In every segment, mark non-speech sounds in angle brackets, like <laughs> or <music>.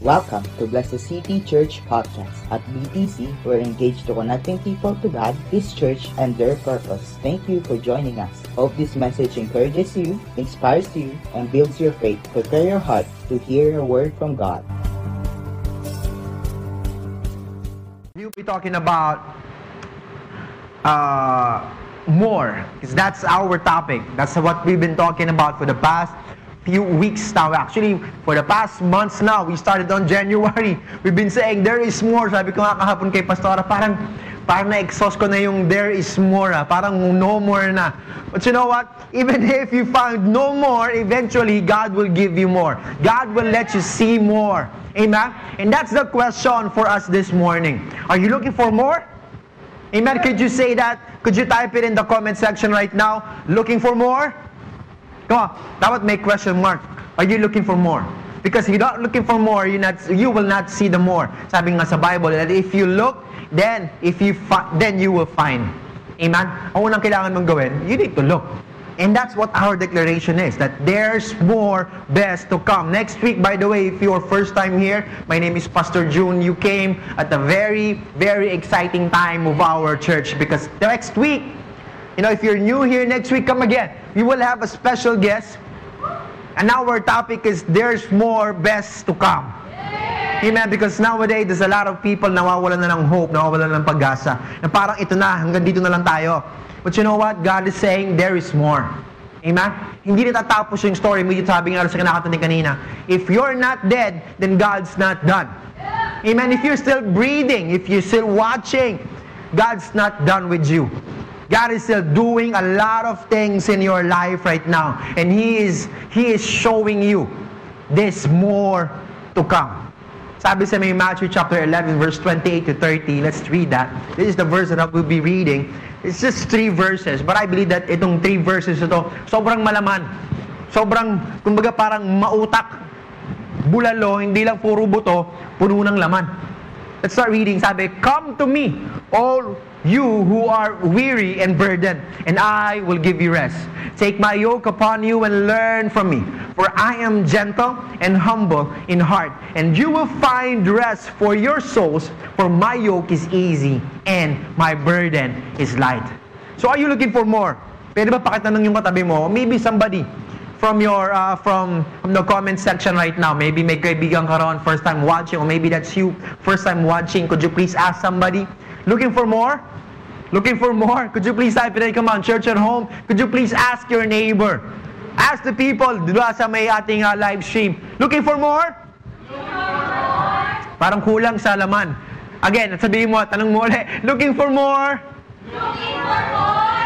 Welcome to Blessed City Church Podcast. At BTC, we're engaged to connecting people to God, His church, and their purpose. Thank you for joining us. Hope this message encourages you, inspires you, and builds your faith. Prepare your heart to hear a word from God. We'll be talking about uh, more, because that's our topic. That's what we've been talking about for the past few weeks now. Actually, for the past months now, we started on January. <laughs> We've been saying, there is more. Sabi ko nga kahapon kay Pastora, parang, parang na-exhaust ko na yung there is more. Ah. Parang no more na. But you know what? Even <laughs> if you found no more, eventually God will give you more. God will let you see more. Amen? And that's the question for us this morning. Are you looking for more? Amen? Could you say that? Could you type it in the comment section right now? Looking for more? On, dapat may question mark. Are you looking for more? Because if you're not looking for more, you not you will not see the more. Sabi nga sa Bible that if you look, then if you then you will find. Amen. Ang unang kailangan mong gawin, you need to look. And that's what our declaration is, that there's more best to come. Next week, by the way, if you're first time here, my name is Pastor June. You came at a very, very exciting time of our church because next week, you know, if you're new here next week, come again. We will have a special guest. And our topic is there's more best to come. Amen. Because nowadays, there's a lot of people nawawalan na ng hope, nawawalan ng pag-asa. Na parang ito na, hanggang dito na lang tayo. But you know what? God is saying there is more. Amen? Hindi natatapos yung story mo. Yung sabi nga sa kinakatanin kanina. If you're not dead, then God's not done. Amen? If you're still breathing, if you're still watching, God's not done with you. God is still doing a lot of things in your life right now. And He is, He is showing you there's more to come. Sabi sa may Matthew chapter 11 verse 28 to 30. Let's read that. This is the verse that I will be reading. It's just three verses. But I believe that itong three verses ito, sobrang malaman. Sobrang, kumbaga parang mautak. Bulalo, hindi lang puro buto, puno ng laman. Let's start reading. Sabi, Come to me, all you who are weary and burdened, and I will give you rest. Take my yoke upon you and learn from me, for I am gentle and humble in heart, and you will find rest for your souls, for my yoke is easy and my burden is light. So are you looking for more? Pwede ba pakitanong yung katabi mo? Maybe somebody from your uh, from, from the comment section right now. Maybe may kaibigan ka ron, first time watching, or maybe that's you, first time watching. Could you please ask somebody? Looking for more? Looking for more? Could you please type it in? Come on, church at home. Could you please ask your neighbor? Ask the people, di ba, sa may ating uh, live stream. Looking for more? Parang kulang sa laman. Again, sabihin mo, tanong mo ulit, <laughs> looking for more? Looking for more?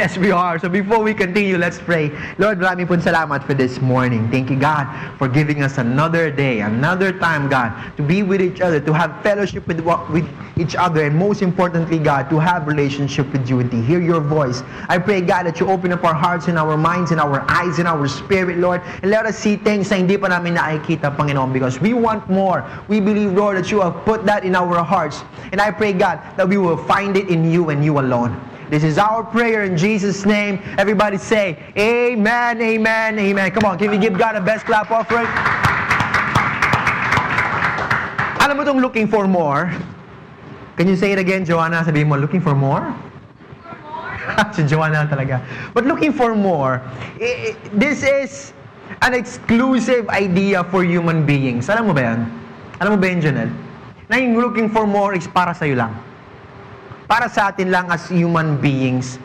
Yes, we are. So before we continue, let's pray. Lord, maraming po salamat for this morning. Thank you, God, for giving us another day, another time, God, to be with each other, to have fellowship with, with each other, and most importantly, God, to have relationship with you and to hear your voice. I pray, God, that you open up our hearts and our minds and our eyes and our spirit, Lord, and let us see things na hindi pa namin nakikita, Panginoon, because we want more. We believe, Lord, that you have put that in our hearts. And I pray, God, that we will find it in you and you alone. This is our prayer in Jesus' name. Everybody say, Amen, Amen, Amen. Come on, can we give God a best clap offering? Alam mo itong looking for more? Can you say it again, Joanna? Sabihin mo, looking for more? <laughs> si Joanna talaga. But looking for more, this is an exclusive idea for human beings. Alam mo ba yan? Alam mo ba yan, Janelle? Na yung looking for more is para sa'yo lang para sa atin lang as human beings.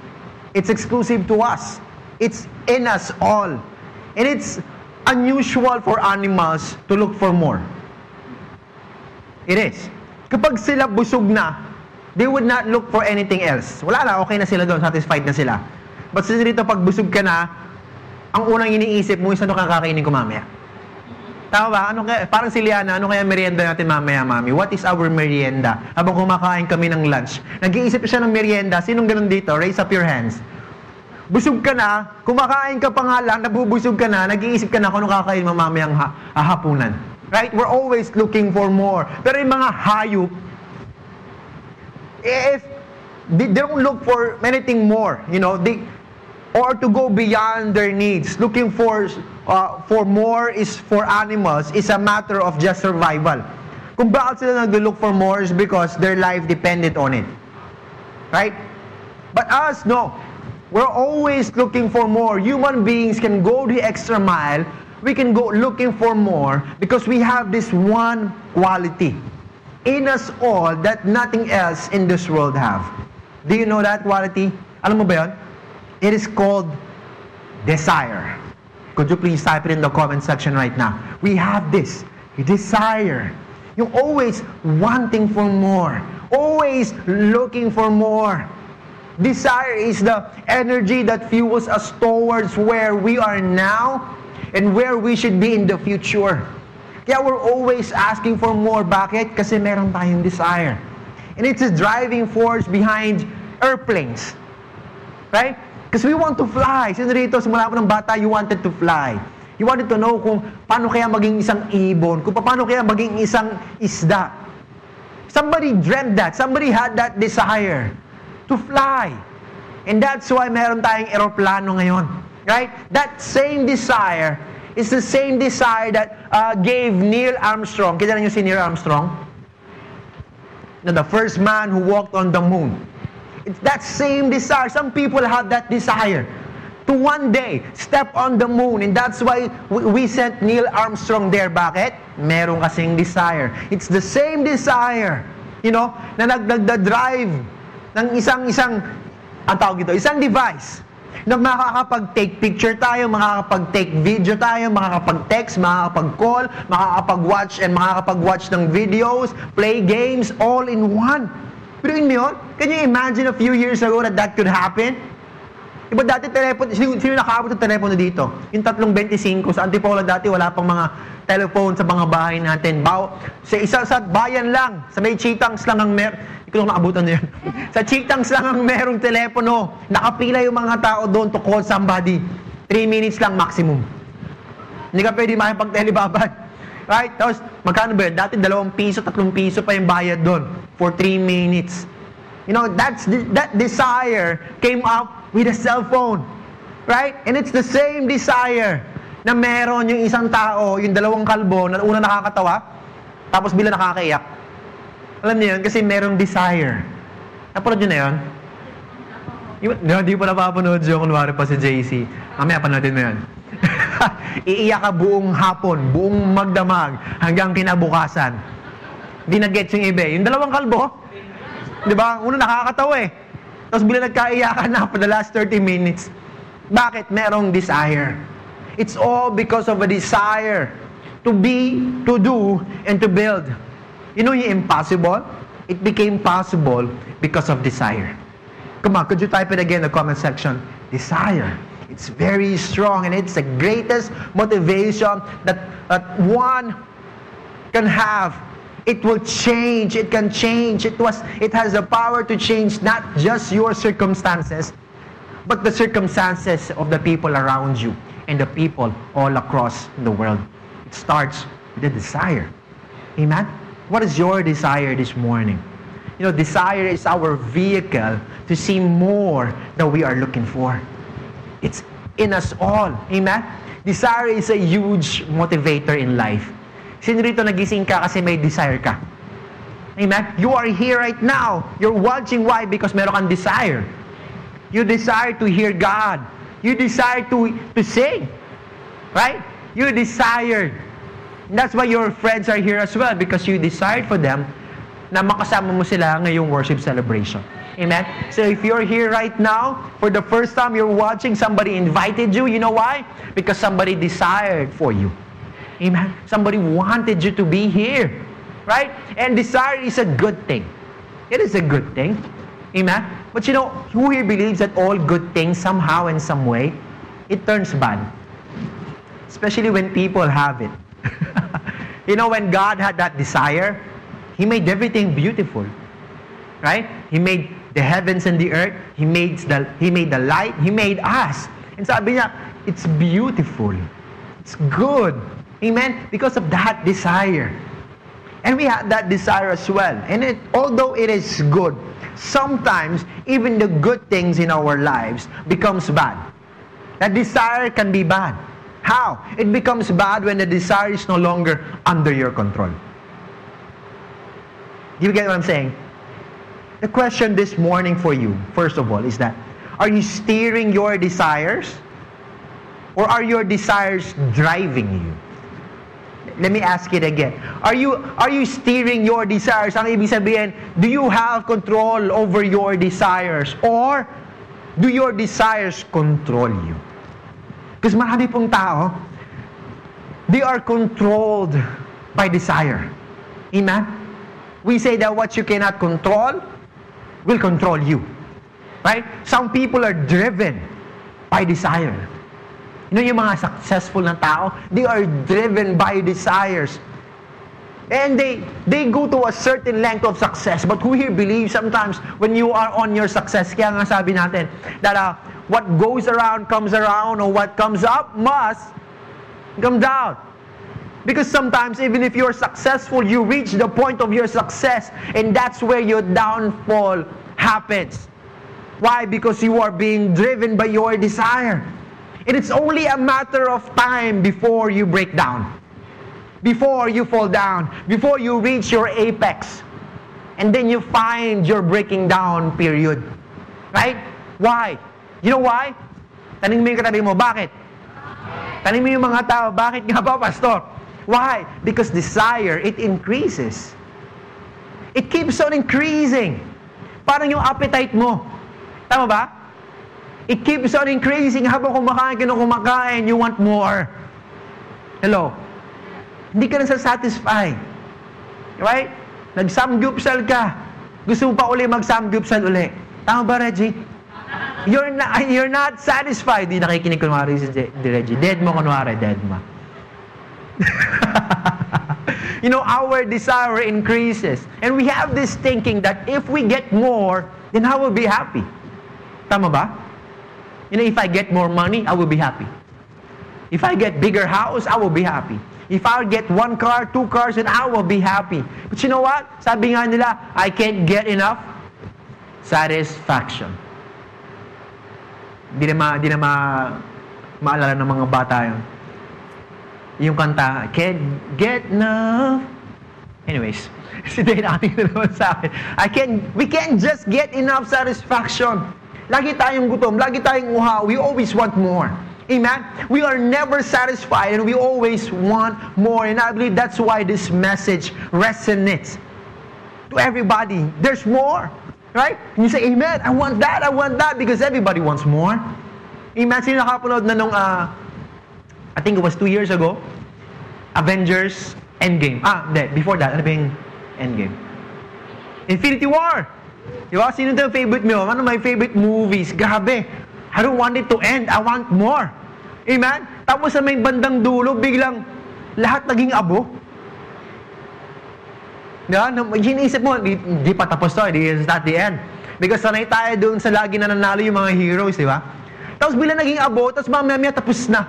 It's exclusive to us. It's in us all. And it's unusual for animals to look for more. It is. Kapag sila busog na, they would not look for anything else. Wala na, okay na sila doon, satisfied na sila. But since dito, pag busog ka na, ang unang iniisip mo, isa ano kakainin ko mamaya. Tama ba? Ano kaya, parang si Liana, ano kaya merienda natin mamaya, mami? What is our merienda? Habang kumakain kami ng lunch. Nag-iisip siya ng merienda. Sinong ganun dito? Raise up your hands. Busog ka na, kumakain ka pa nga lang, nabubusog ka na, nag-iisip ka na kung ano kakain mo mamayang ha hapunan. Right? We're always looking for more. Pero yung mga hayop, if they don't look for anything more, you know, they, or to go beyond their needs. Looking for uh, for more is for animals is a matter of just survival. Kung bakit sila nag-look for more is because their life depended on it. Right? But us, no. We're always looking for more. Human beings can go the extra mile. We can go looking for more because we have this one quality in us all that nothing else in this world have. Do you know that quality? Alam mo ba yun? It is called desire. Could you please type it in the comment section right now? We have this, desire. You're always wanting for more. Always looking for more. Desire is the energy that fuels us towards where we are now and where we should be in the future. Kaya we're always asking for more. Bakit? Kasi meron tayong desire. And it's a driving force behind airplanes. Right? Because we want to fly. Sino rito, simula po ng bata, you wanted to fly. You wanted to know kung paano kaya maging isang ibon, kung paano kaya maging isang isda. Somebody dreamt that. Somebody had that desire to fly. And that's why meron tayong eroplano ngayon. Right? That same desire is the same desire that uh, gave Neil Armstrong. Kilala niyo si Neil Armstrong? Na the first man who walked on the moon. It's that same desire. Some people have that desire to one day step on the moon. And that's why we sent Neil Armstrong there. Bakit? Meron kasing desire. It's the same desire, you know, na nagdagda-drive ng isang-isang, ang tawag ito, isang device na makakapag-take picture tayo, makakapag-take video tayo, makakapag-text, makakapag-call, makakapag-watch and makakapag-watch ng videos, play games, all in one. Pero yun yun, can you imagine a few years ago that that could happen? Iba dati telepono, sino, sino nakaabot ng telepono dito? Yung tatlong 25, sa Antipolo dati wala pang mga telephone sa mga bahay natin. Baw, sa isa sa bayan lang, sa may chitangs lang ang mer... Hindi ko naabutan na yan. <laughs> sa chitangs lang ang merong telepono. Nakapila yung mga tao doon to call somebody. 3 minutes lang maximum. Hindi ka pwede makipag-telebabad. Right? Tapos, magkano ba yun? Dati dalawang piso, tatlong piso pa yung bayad doon for 3 minutes. You know, that's that desire came up with a cell phone. Right? And it's the same desire na meron yung isang tao, yung dalawang kalbo, na una nakakatawa, tapos bila nakakaiyak. Alam niyo yun? Kasi merong desire. Napanood niyo na yun? No, pa napapanood yun, kunwari pa si JC. Mamaya panoodin mo yun. <laughs> Iiyak ka buong hapon, buong magdamag, hanggang kinabukasan. Di na-gets yung iba. Yung dalawang kalbo, Di ba? Una nakakatawa eh. Tapos bila nagkaiyakan na for the last 30 minutes. Bakit? Merong desire. It's all because of a desire to be, to do, and to build. You know yung impossible? It became possible because of desire. Come on, could you type it again in the comment section? Desire. It's very strong and it's the greatest motivation that, that one can have it will change. It can change. It was it has the power to change not just your circumstances, but the circumstances of the people around you and the people all across the world. It starts with a desire. Amen. What is your desire this morning? You know, desire is our vehicle to see more than we are looking for. It's in us all. Amen. Desire is a huge motivator in life. Sino rito nagising ka kasi may desire ka? Amen? You are here right now. You're watching. Why? Because meron kang desire. You desire to hear God. You desire to, to sing. Right? You desire. And that's why your friends are here as well because you desired for them na makasama mo sila ngayong worship celebration. Amen? So if you're here right now, for the first time you're watching, somebody invited you. You know why? Because somebody desired for you. Amen. Somebody wanted you to be here. Right? And desire is a good thing. It is a good thing. Amen. But you know, who here believes that all good things somehow in some way, it turns bad. Especially when people have it. <laughs> you know, when God had that desire, He made everything beautiful. Right? He made the heavens and the earth. He made the, he made the light. He made us. And sabi niya, it's beautiful. It's good. Amen? Because of that desire. And we have that desire as well. And it, although it is good, sometimes even the good things in our lives becomes bad. That desire can be bad. How? It becomes bad when the desire is no longer under your control. Do you get what I'm saying? The question this morning for you, first of all, is that are you steering your desires or are your desires driving you? Let me ask it again. Are you are you steering your desires? Ang ibig sabihin, do you have control over your desires or do your desires control you? Because marami pong tao, they are controlled by desire. Amen? We say that what you cannot control will control you. Right? Some people are driven by desire. You know yung mga successful na tao, they are driven by desires. And they they go to a certain length of success. But who here believes sometimes when you are on your success, kaya nga sabi natin, that uh, what goes around comes around or what comes up must come down. Because sometimes even if you're successful, you reach the point of your success and that's where your downfall happens. Why? Because you are being driven by your desire. And it's only a matter of time before you break down. Before you fall down. Before you reach your apex. And then you find your breaking down period. Right? Why? You know why? Taning mo yung katabi mo, bakit? Taning mo yung mga tao, bakit nga ba, pastor? Why? Because desire, it increases. It keeps on increasing. Parang yung appetite mo. Tama ba? It keeps on increasing habang kumakain ka na kumakain, you want more. Hello? Hindi ka nasa-satisfy. Right? Nag-samgyupsal ka. Gusto mo pa uli mag-samgyupsal uli. Tama ba, Reggie? You're not, you're not satisfied. Di nakikinig kunwari si Reggie. Dead mo kunwari, dead mo. <laughs> you know, our desire increases. And we have this thinking that if we get more, then I will be happy. Tama ba? You if I get more money, I will be happy. If I get bigger house, I will be happy. If I get one car, two cars, then I will be happy. But you know what? Sabi nga nila, I can't get enough satisfaction. Di na, ma, di na ma, maalala ng mga bata yun. Yung kanta, can't get enough. Anyways, <laughs> si Dane ating na naman sa akin. I can, we can't just get enough satisfaction. Lagi tayong gutom, lagi tayong uhaw. We always want more. Amen? We are never satisfied and we always want more. And I believe that's why this message resonates to everybody. There's more. Right? And you say, Amen, I want that, I want that, because everybody wants more. Amen? Sino nakapanood na nung, uh, I think it was two years ago, Avengers Endgame. Ah, hindi. Before that, ano ba yung Endgame? Infinity War. Di ba? Sino ito favorite mo? Ano my favorite movies? Grabe. I don't want it to end. I want more. Amen? Tapos sa may bandang dulo, biglang lahat naging abo. Diba? Hiniisip mo, di, di pa tapos to. Di is not the end. Because sanay tayo doon sa lagi na nanalo yung mga heroes, di ba? Tapos bila naging abo, tapos mamaya tapos na.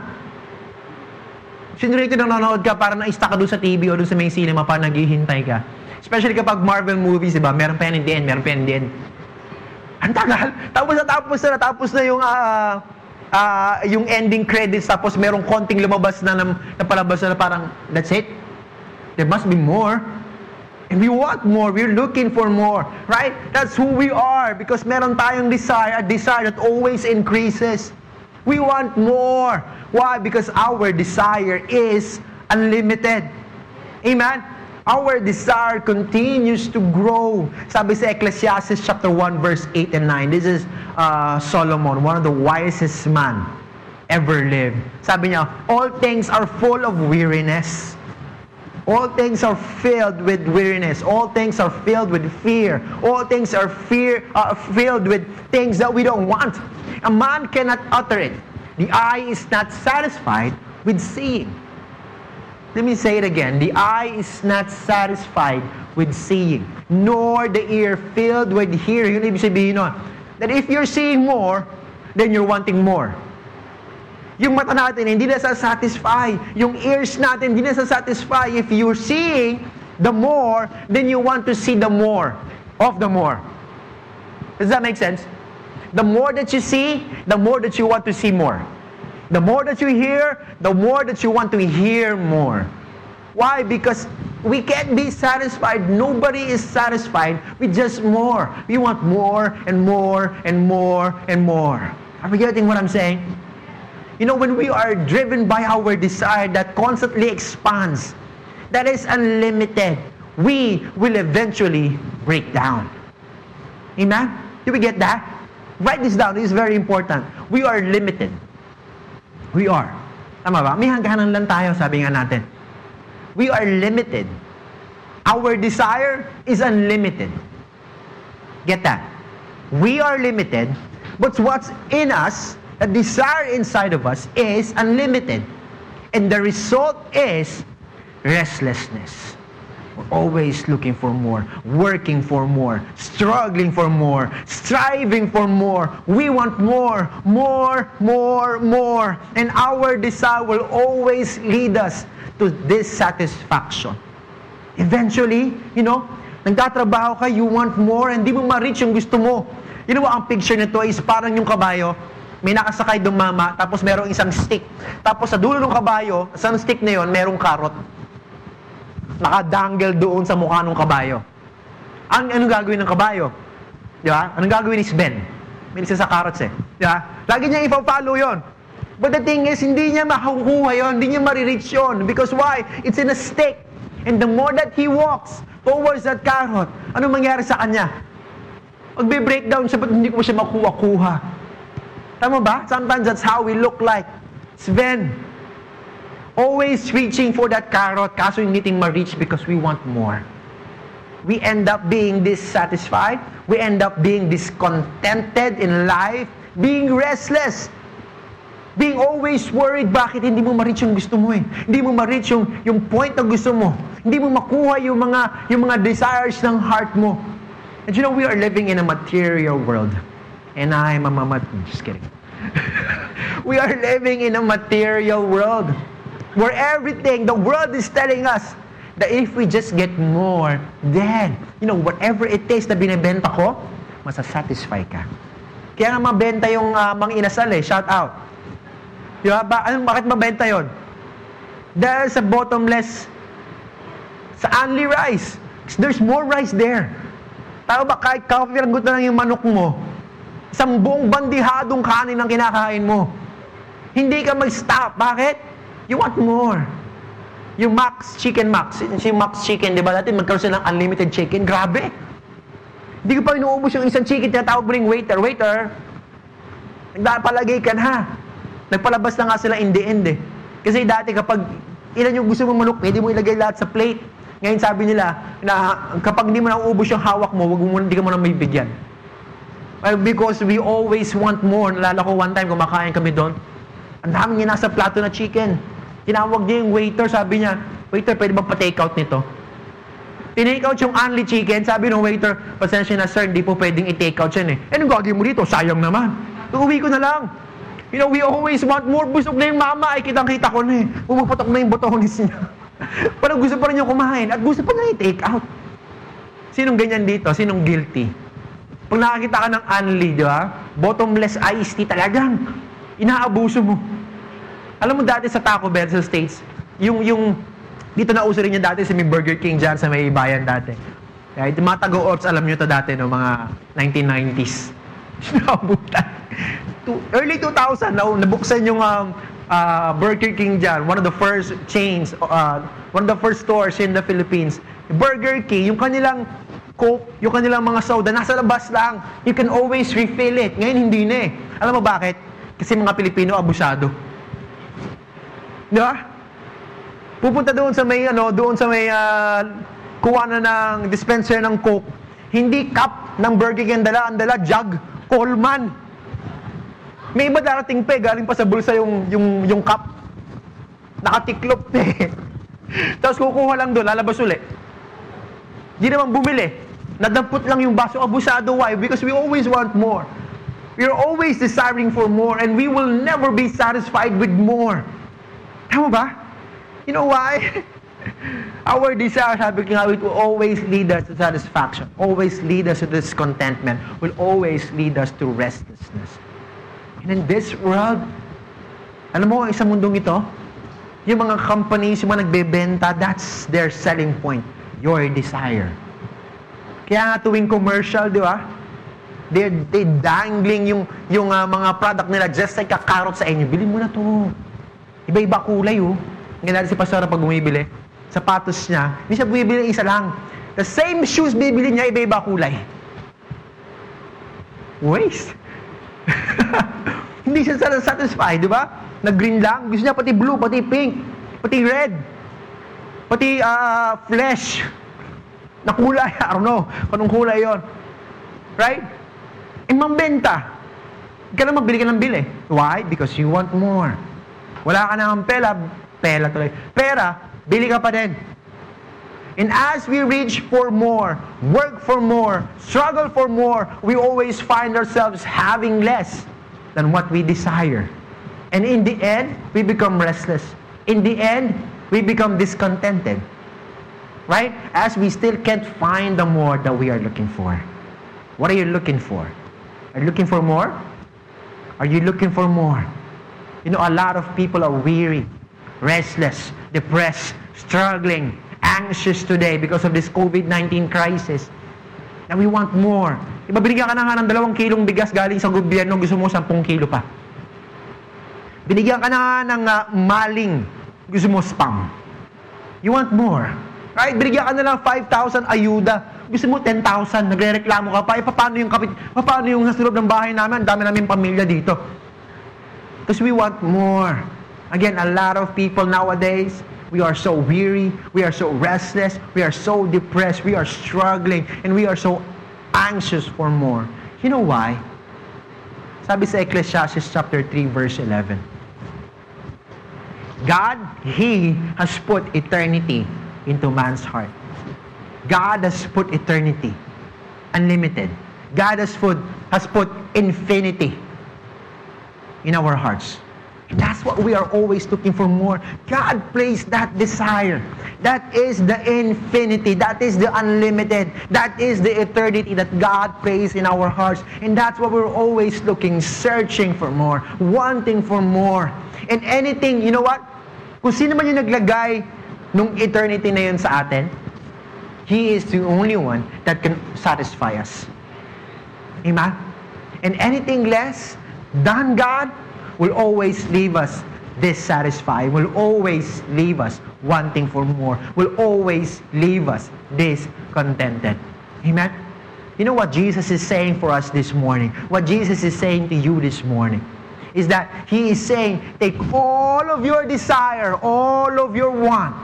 Sinurito nang nanonood ka para na-stuck ka doon sa TV o doon sa may cinema para naghihintay ka. Especially kapag Marvel movies, di ba? Meron pa yan in the end, meron pa yan in the end. Ang tagal. Tapos na tapos na, tapos na yung uh, uh, yung ending credits, tapos merong konting lumabas na, na, na palabas na parang, that's it. There must be more. And we want more. We're looking for more. Right? That's who we are. Because meron tayong desire, a desire that always increases. We want more. Why? Because our desire is unlimited. Amen? Our desire continues to grow. Sabi sa Ecclesiastes chapter 1 verse 8 and 9. This is uh, Solomon, one of the wisest man ever lived. Sabi niya, all things are full of weariness. All things are filled with weariness. All things are filled with fear. All things are fear uh, filled with things that we don't want. A man cannot utter it. The eye is not satisfied with seeing. Let me say it again. The eye is not satisfied with seeing, nor the ear filled with hearing. Yun ibig sabihin nun. That if you're seeing more, then you're wanting more. Yung mata natin, hindi na satisfy. Yung ears natin, hindi na satisfy. If you're seeing the more, then you want to see the more of the more. Does that make sense? The more that you see, the more that you want to see more. The more that you hear, the more that you want to hear more. Why? Because we can't be satisfied. Nobody is satisfied with just more. We want more and more and more and more. Are we getting what I'm saying? You know, when we are driven by our desire that constantly expands, that is unlimited, we will eventually break down. Amen? Do we get that? Write this down. This is very important. We are limited. We are. Tama ba? May hangganan lang tayo, sabi nga natin. We are limited. Our desire is unlimited. Get that? We are limited, but what's in us, the desire inside of us, is unlimited. And the result is restlessness. Always looking for more, working for more, struggling for more, striving for more. We want more, more, more, more. And our desire will always lead us to dissatisfaction. Eventually, you know, nagtatrabaho ka, you want more, and di mo ma-reach yung gusto mo. You know what, ang picture nito is parang yung kabayo, may nakasakay doon mama, tapos merong isang stick. Tapos sa dulo ng kabayo, sa stick na yon, merong karot nakadangle doon sa mukha ng kabayo. Ang anong gagawin ng kabayo? Di ba? Anong gagawin ni Sven? May sa carrots eh. Di ba? Lagi niya ipa-follow yon. But the thing is, hindi niya makukuha yon, hindi niya marireach yon. Because why? It's in a stick. And the more that he walks towards that carrot, anong mangyari sa kanya? Magbe-breakdown siya, but hindi ko siya makuha-kuha. Tama ba? Sometimes that's how we look like. Sven, always reaching for that carrot, kaso hindi ting ma-reach because we want more. We end up being dissatisfied. We end up being discontented in life, being restless, being always worried bakit hindi mo ma-reach yung gusto mo eh. Hindi mo ma-reach yung, yung point na gusto mo. Hindi mo makuha yung mga, yung mga desires ng heart mo. And you know, we are living in a material world. And I'm a mama, just kidding. <laughs> we are living in a material world where everything, the world is telling us that if we just get more, then, you know, whatever it takes na binibenta ko, masasatisfy ka. Kaya nga mabenta yung uh, mga inasal eh, shout out. Di ba? Ano, bakit mabenta yon? Dahil sa bottomless, sa only rice. There's more rice there. Tao ba, kahit kafiranggot na lang yung manok mo, isang buong bandihadong kanin ang kinakain mo. Hindi ka mag-stop. Bakit? You want more. Yung Max Chicken Max, si Max Chicken, di ba? Dati magkaroon sila ng unlimited chicken. Grabe. Hindi ko pa inuubos yung isang chicken, tinatawag mo rin waiter. Waiter, nagpalagay ka na. Nagpalabas na nga sila in the end eh. Kasi dati kapag ilan yung gusto mong manok, pwede mo ilagay lahat sa plate. Ngayon sabi nila na kapag hindi mo nauubos yung hawak mo, wag mo hindi ka mo na may bigyan. Well, because we always want more. Nalala ko one time, kumakain kami doon. Ang dami niya nasa plato na chicken. Tinawag niya yung waiter, sabi niya, Waiter, pwede bang pa-take out nito? Tinake out yung only chicken, sabi ng waiter, pasensya na sir, hindi po pwedeng i-take out yan eh. Eh, anong gagawin mo dito? Sayang naman. Uuwi ko na lang. You know, we always want more. Busog na yung mama. Ay, kitang-kita ko na eh. Pumuputok na yung botones niya. <laughs> Parang gusto pa rin niya kumain. At gusto pa na i-take out. Sinong ganyan dito? Sinong guilty? Pag nakakita ka ng unli, di ba? Bottomless iced tea talagang. Inaabuso mo. Alam mo dati sa Taco Bell sa States, yung, yung, dito na uso rin yan dati sa may Burger King dyan sa may bayan dati. Right? Mga tago-ops, alam nyo to dati, no? mga 1990s. Sinabutan. <laughs> Early 2000, na, nabuksan yung um, uh, Burger King dyan. One of the first chains, uh, one of the first stores in the Philippines. Burger King, yung kanilang Coke, yung kanilang mga soda, nasa labas lang. You can always refill it. Ngayon, hindi na eh. Alam mo bakit? Kasi mga Pilipino, abusado. Di ba? Pupunta doon sa may, ano, doon sa may, uh, kuha na ng dispenser ng Coke. Hindi cup ng Burger King dala, ang dala jug, Coleman. May iba darating pa eh, galing pa sa bulsa yung, yung, yung cup. Nakatiklop na <laughs> eh. Tapos kukuha lang doon, lalabas ulit. Di naman bumili. Nadampot lang yung baso. Abusado. Why? Because we always want more. We are always desiring for more and we will never be satisfied with more. Tama ba? You know why? <laughs> Our desire, sabi ko nga, it will always lead us to satisfaction. Always lead us to discontentment. Will always lead us to restlessness. And in this world, Alam mo, sa mundong ito, yung mga companies, yung mga nagbebenta, that's their selling point. Your desire. Kaya nga tuwing commercial, di ba? They, they dangling yung, yung uh, mga product nila just like a carrot sa inyo. Bili mo na to. Iba-iba kulay, oh. Ganyan si Pastora pag bumibili. Sapatos niya, hindi siya bumibili isa lang. The same shoes bibili niya, iba-iba kulay. Waste. <laughs> hindi siya satisfied, di ba? Nag-green lang. Gusto niya pati blue, pati pink, pati red, pati uh, flesh. Na kulay, <laughs> I don't know. Anong kulay yon, Right? Eh, mambenta. Ka na magbili ka ng bili. Why? Because you want more. Wala ka nang pela, pela tuloy. Pera, bili ka pa din. And as we reach for more, work for more, struggle for more, we always find ourselves having less than what we desire. And in the end, we become restless. In the end, we become discontented. Right? As we still can't find the more that we are looking for. What are you looking for? Are you looking for more? Are you looking for more? You know, a lot of people are weary, restless, depressed, struggling, anxious today because of this COVID-19 crisis. And we want more. Iba binigyan ka na nga ng dalawang kilong bigas galing sa gobyerno, gusto mo 10 kilo pa. Binigyan ka na nga ng uh, maling, gusto mo spam. You want more. Right? Binigyan ka na lang 5,000 ayuda. Gusto mo 10,000, nagre-reklamo ka pa. Eh, paano yung kapit, paano yung nasa loob ng bahay namin? Dami namin pamilya dito. Because we want more. Again, a lot of people nowadays, we are so weary, we are so restless, we are so depressed, we are struggling, and we are so anxious for more. You know why? Sabi sa Ecclesiastes chapter 3 verse 11. God, He has put eternity into man's heart. God has put eternity, unlimited. God has put, has put infinity in our hearts. That's what we are always looking for more. God placed that desire. That is the infinity. That is the unlimited. That is the eternity that God placed in our hearts. And that's what we're always looking, searching for more, wanting for more. And anything, you know what? Kung sino man yung naglagay nung eternity na yun sa atin, He is the only one that can satisfy us. Amen? And anything less than God will always leave us dissatisfied, will always leave us wanting for more, will always leave us discontented. Amen? You know what Jesus is saying for us this morning? What Jesus is saying to you this morning is that He is saying, take all of your desire, all of your want,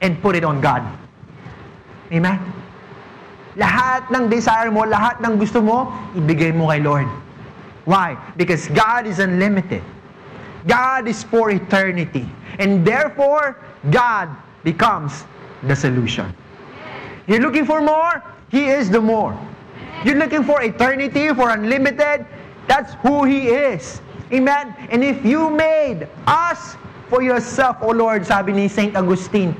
and put it on God. Amen? Lahat ng desire mo, lahat ng gusto mo, ibigay mo kay Lord. Why? Because God is unlimited. God is for eternity. And therefore, God becomes the solution. You're looking for more? He is the more. You're looking for eternity, for unlimited? That's who He is. Amen? And if you made us for yourself, O Lord, sabi ni St. Augustine,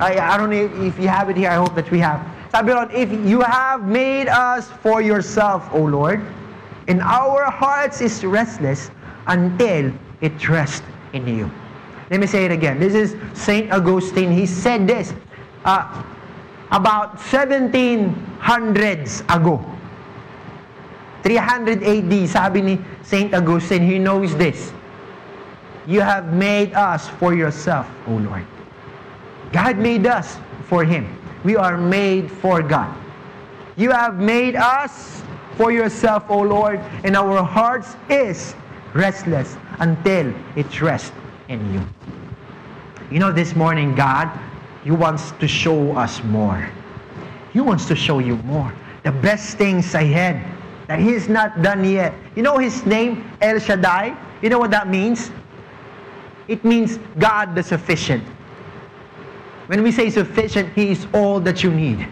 I, I don't know if you have it here, I hope that we have. Sabi ron, if you have made us for yourself, O Lord, and our hearts is restless until it rests in you. Let me say it again. This is St. Augustine. He said this uh, about 1700s ago. 300 AD, sabi ni St. Augustine, he knows this. You have made us for yourself, O Lord. God made us for Him. We are made for God. You have made us for yourself, O Lord, and our hearts is restless until it rests in you. You know, this morning, God, He wants to show us more. He wants to show you more. The best things ahead that He's not done yet. You know His name, El Shaddai? You know what that means? It means God the sufficient. When we say sufficient, He is all that you need.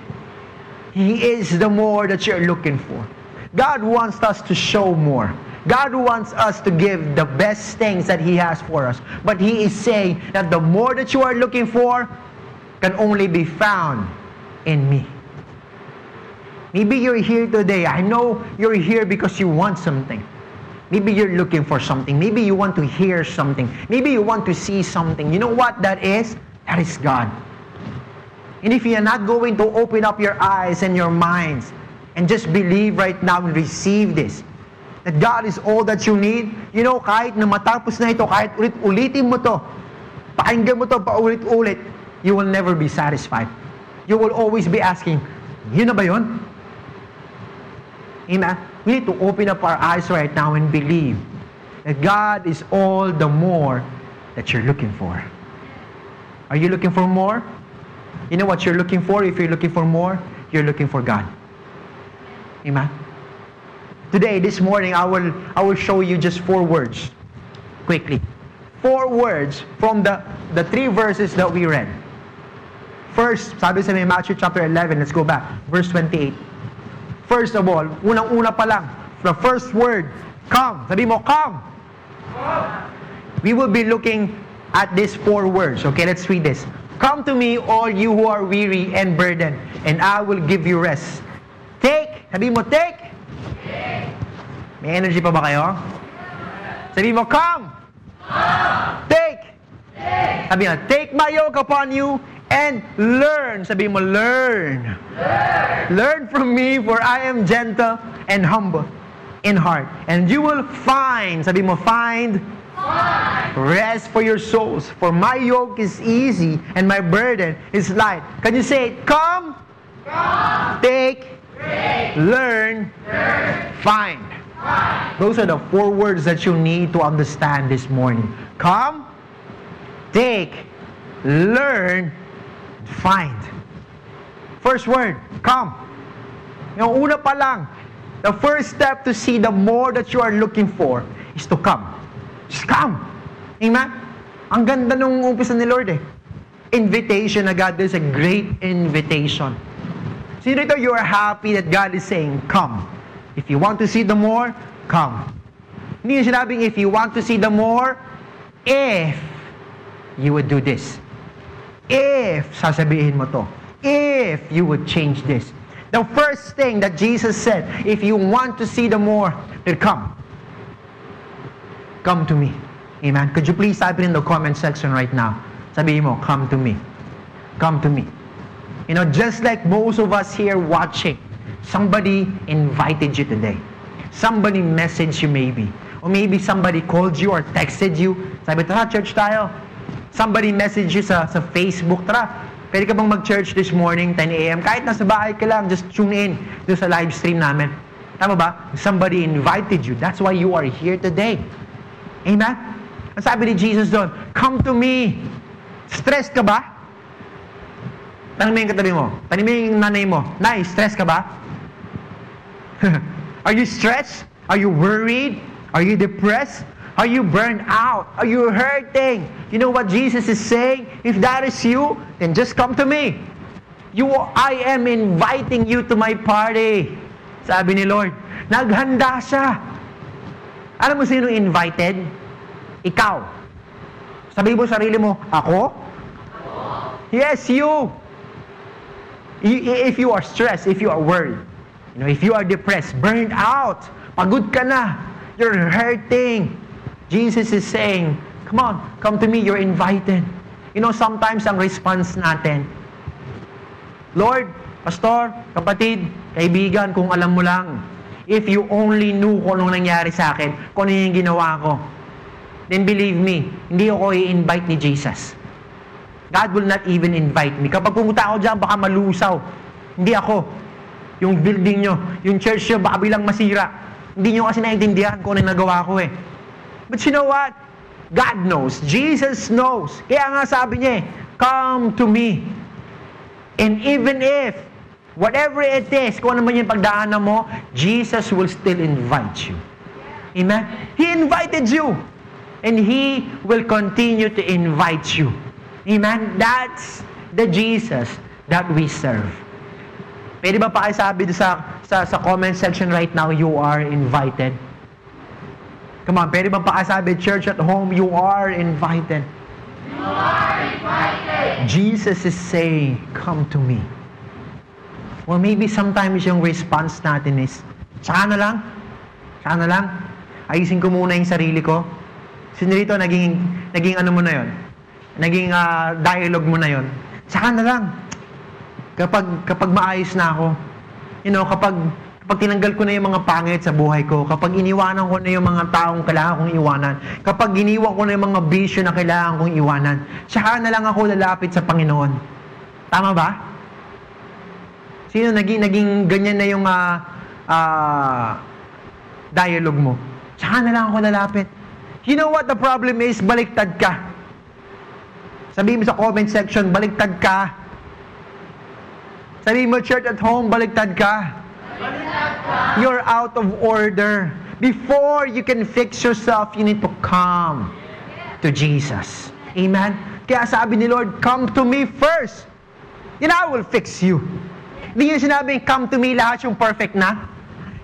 He is the more that you're looking for. God wants us to show more. God wants us to give the best things that He has for us. But He is saying that the more that you are looking for can only be found in me. Maybe you're here today. I know you're here because you want something. Maybe you're looking for something. Maybe you want to hear something. Maybe you want to see something. You know what that is? That is God. And if you're not going to open up your eyes and your minds and just believe right now and receive this, that God is all that you need, you know, kahit na matapos na ito, kahit ulit-ulitin mo to, pakinggan mo to paulit-ulit, you will never be satisfied. You will always be asking, yun na ba yun? Amen? We need to open up our eyes right now and believe that God is all the more that you're looking for. Are you looking for more? You know what you're looking for? If you're looking for more, you're looking for God. Amen? Today, this morning, I will, I will show you just four words. Quickly. Four words from the, the three verses that we read. First, sabi sa may Matthew chapter 11, let's go back. Verse 28. First of all, unang-una pa lang, the first word, come. Sabi mo, come. We will be looking at these four words. Okay, let's read this. Come to me, all you who are weary and burdened, and I will give you rest. Sabi mo, take. May energy pa ba kayo? Sabi mo, come. Take. Sabi mo, take my yoke upon you and learn. Sabi mo, learn. Learn from me, for I am gentle and humble in heart. And you will find, sabi mo, find rest for your souls. For my yoke is easy and my burden is light. Can you say it? Come, take, learn, find. Those are the four words that you need to understand this morning. Come, take, learn, find. First word, come. Yung una pa lang, the first step to see the more that you are looking for is to come. Just come. Amen? Ang ganda nung umpisa ni Lord eh. Invitation God is a great invitation. Sino you are happy that God is saying, come. If you want to see the more, come. Hindi yung sinabing, if you want to see the more, if you would do this. If, sasabihin mo to. If you would change this. The first thing that Jesus said, if you want to see the more, then come. Come to me. Amen. Could you please type it in the comment section right now? Sabihin mo, come to me. Come to me. You know, just like most of us here watching, somebody invited you today. Somebody messaged you maybe. Or maybe somebody called you or texted you. Sabi, tara, church tayo. Somebody messaged you sa, sa Facebook, tara, pwede ka bang mag-church this morning, 10 a.m.? Kahit nasa bahay ka lang, just tune in doon sa live stream namin. Tama ba? Somebody invited you. That's why you are here today. Amen? Ang sabi ni Jesus doon, come to me. Stress ka ba? Tanong yung katabi mo. Tanong yung nanay mo. Nay, stress ka ba? <laughs> Are you stressed? Are you worried? Are you depressed? Are you burned out? Are you hurting? You know what Jesus is saying? If that is you, then just come to me. You, I am inviting you to my party. Sabi ni Lord, naghanda siya. Alam mo sino invited? Ikaw. Sabi mo sarili mo, ako? Yes, you. If you are stressed, if you are worried, you know, if you are depressed, burned out, pagod ka na, you're hurting, Jesus is saying, come on, come to me, you're invited. You know, sometimes ang response natin, Lord, Pastor, kapatid, kaibigan, kung alam mo lang, if you only knew kung anong nangyari sa akin, kung ano yung ginawa ko, then believe me, hindi ako i-invite ni Jesus. God will not even invite me. Kapag pumunta ako dyan, baka malusaw. Hindi ako. Yung building nyo, yung church nyo, baka bilang masira. Hindi nyo kasi naiintindihan kung ano nagawa ko eh. But you know what? God knows. Jesus knows. Kaya nga sabi niya eh, come to me. And even if, whatever it is, kung ano man yung pagdaanan mo, Jesus will still invite you. Amen? He invited you. And He will continue to invite you. Amen? That's the Jesus that we serve. Pwede ba pakisabi sa, sa, sa comment section right now, you are invited? Come on, pwede ba pakisabi, church at home, you are invited. You are invited. Jesus is saying, come to me. Or maybe sometimes yung response natin is, saka na lang, saka na lang. ayusin ko muna yung sarili ko. Sinirito, naging, naging ano mo na yon Naging uh, dialogue mo na yon Saka na lang. Kapag, kapag maayos na ako, you know, kapag, kapag tinanggal ko na yung mga pangit sa buhay ko, kapag iniwanan ko na yung mga taong kailangan kong iwanan, kapag iniwan ko na yung mga bisyo na kailangan kong iwanan, saka na lang ako lalapit sa Panginoon. Tama ba? Sino naging, naging ganyan na yung uh, uh, dialogue mo? Saka na lang ako lalapit. You know what the problem is? Baliktad ka. Sabihin mo sa comment section, baliktad ka. Sabihin mo, church at home, baliktad ka. Baliktad ka. You're out of order. Before you can fix yourself, you need to come to Jesus. Amen? Kaya sabi ni Lord, come to me first. Then I will fix you. Hindi niya sinabing, come to me lahat yung perfect na.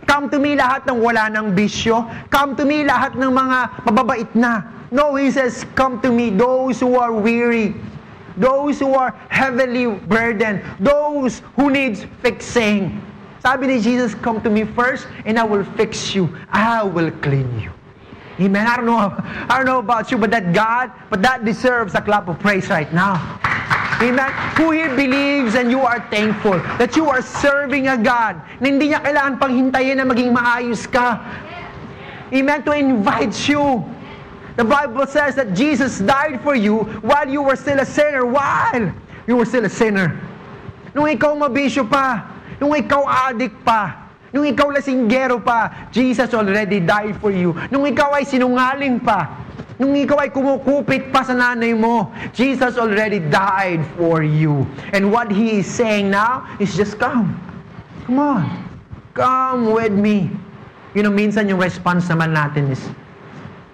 Come to me lahat ng wala ng bisyo. Come to me lahat ng mga mababait na. No, He says, come to me those who are weary, those who are heavily burdened, those who needs fixing. Sabi ni Jesus, come to me first and I will fix you. I will clean you. Amen. I don't know, I don't know about you, but that God, but that deserves a clap of praise right now. Amen? Who here believes and you are thankful that you are serving a God na hindi niya kailangan pang hintayin na maging maayos ka. Amen? To invite you. The Bible says that Jesus died for you while you were still a sinner. While you were still a sinner. Nung ikaw mabisyo pa, nung ikaw adik pa, nung ikaw lasinggero pa, Jesus already died for you. Nung ikaw ay sinungaling pa, Nung ikaw ay kumukupit pa sa nanay mo, Jesus already died for you. And what He is saying now is just come. Come on. Come with me. You know, minsan yung response naman natin is,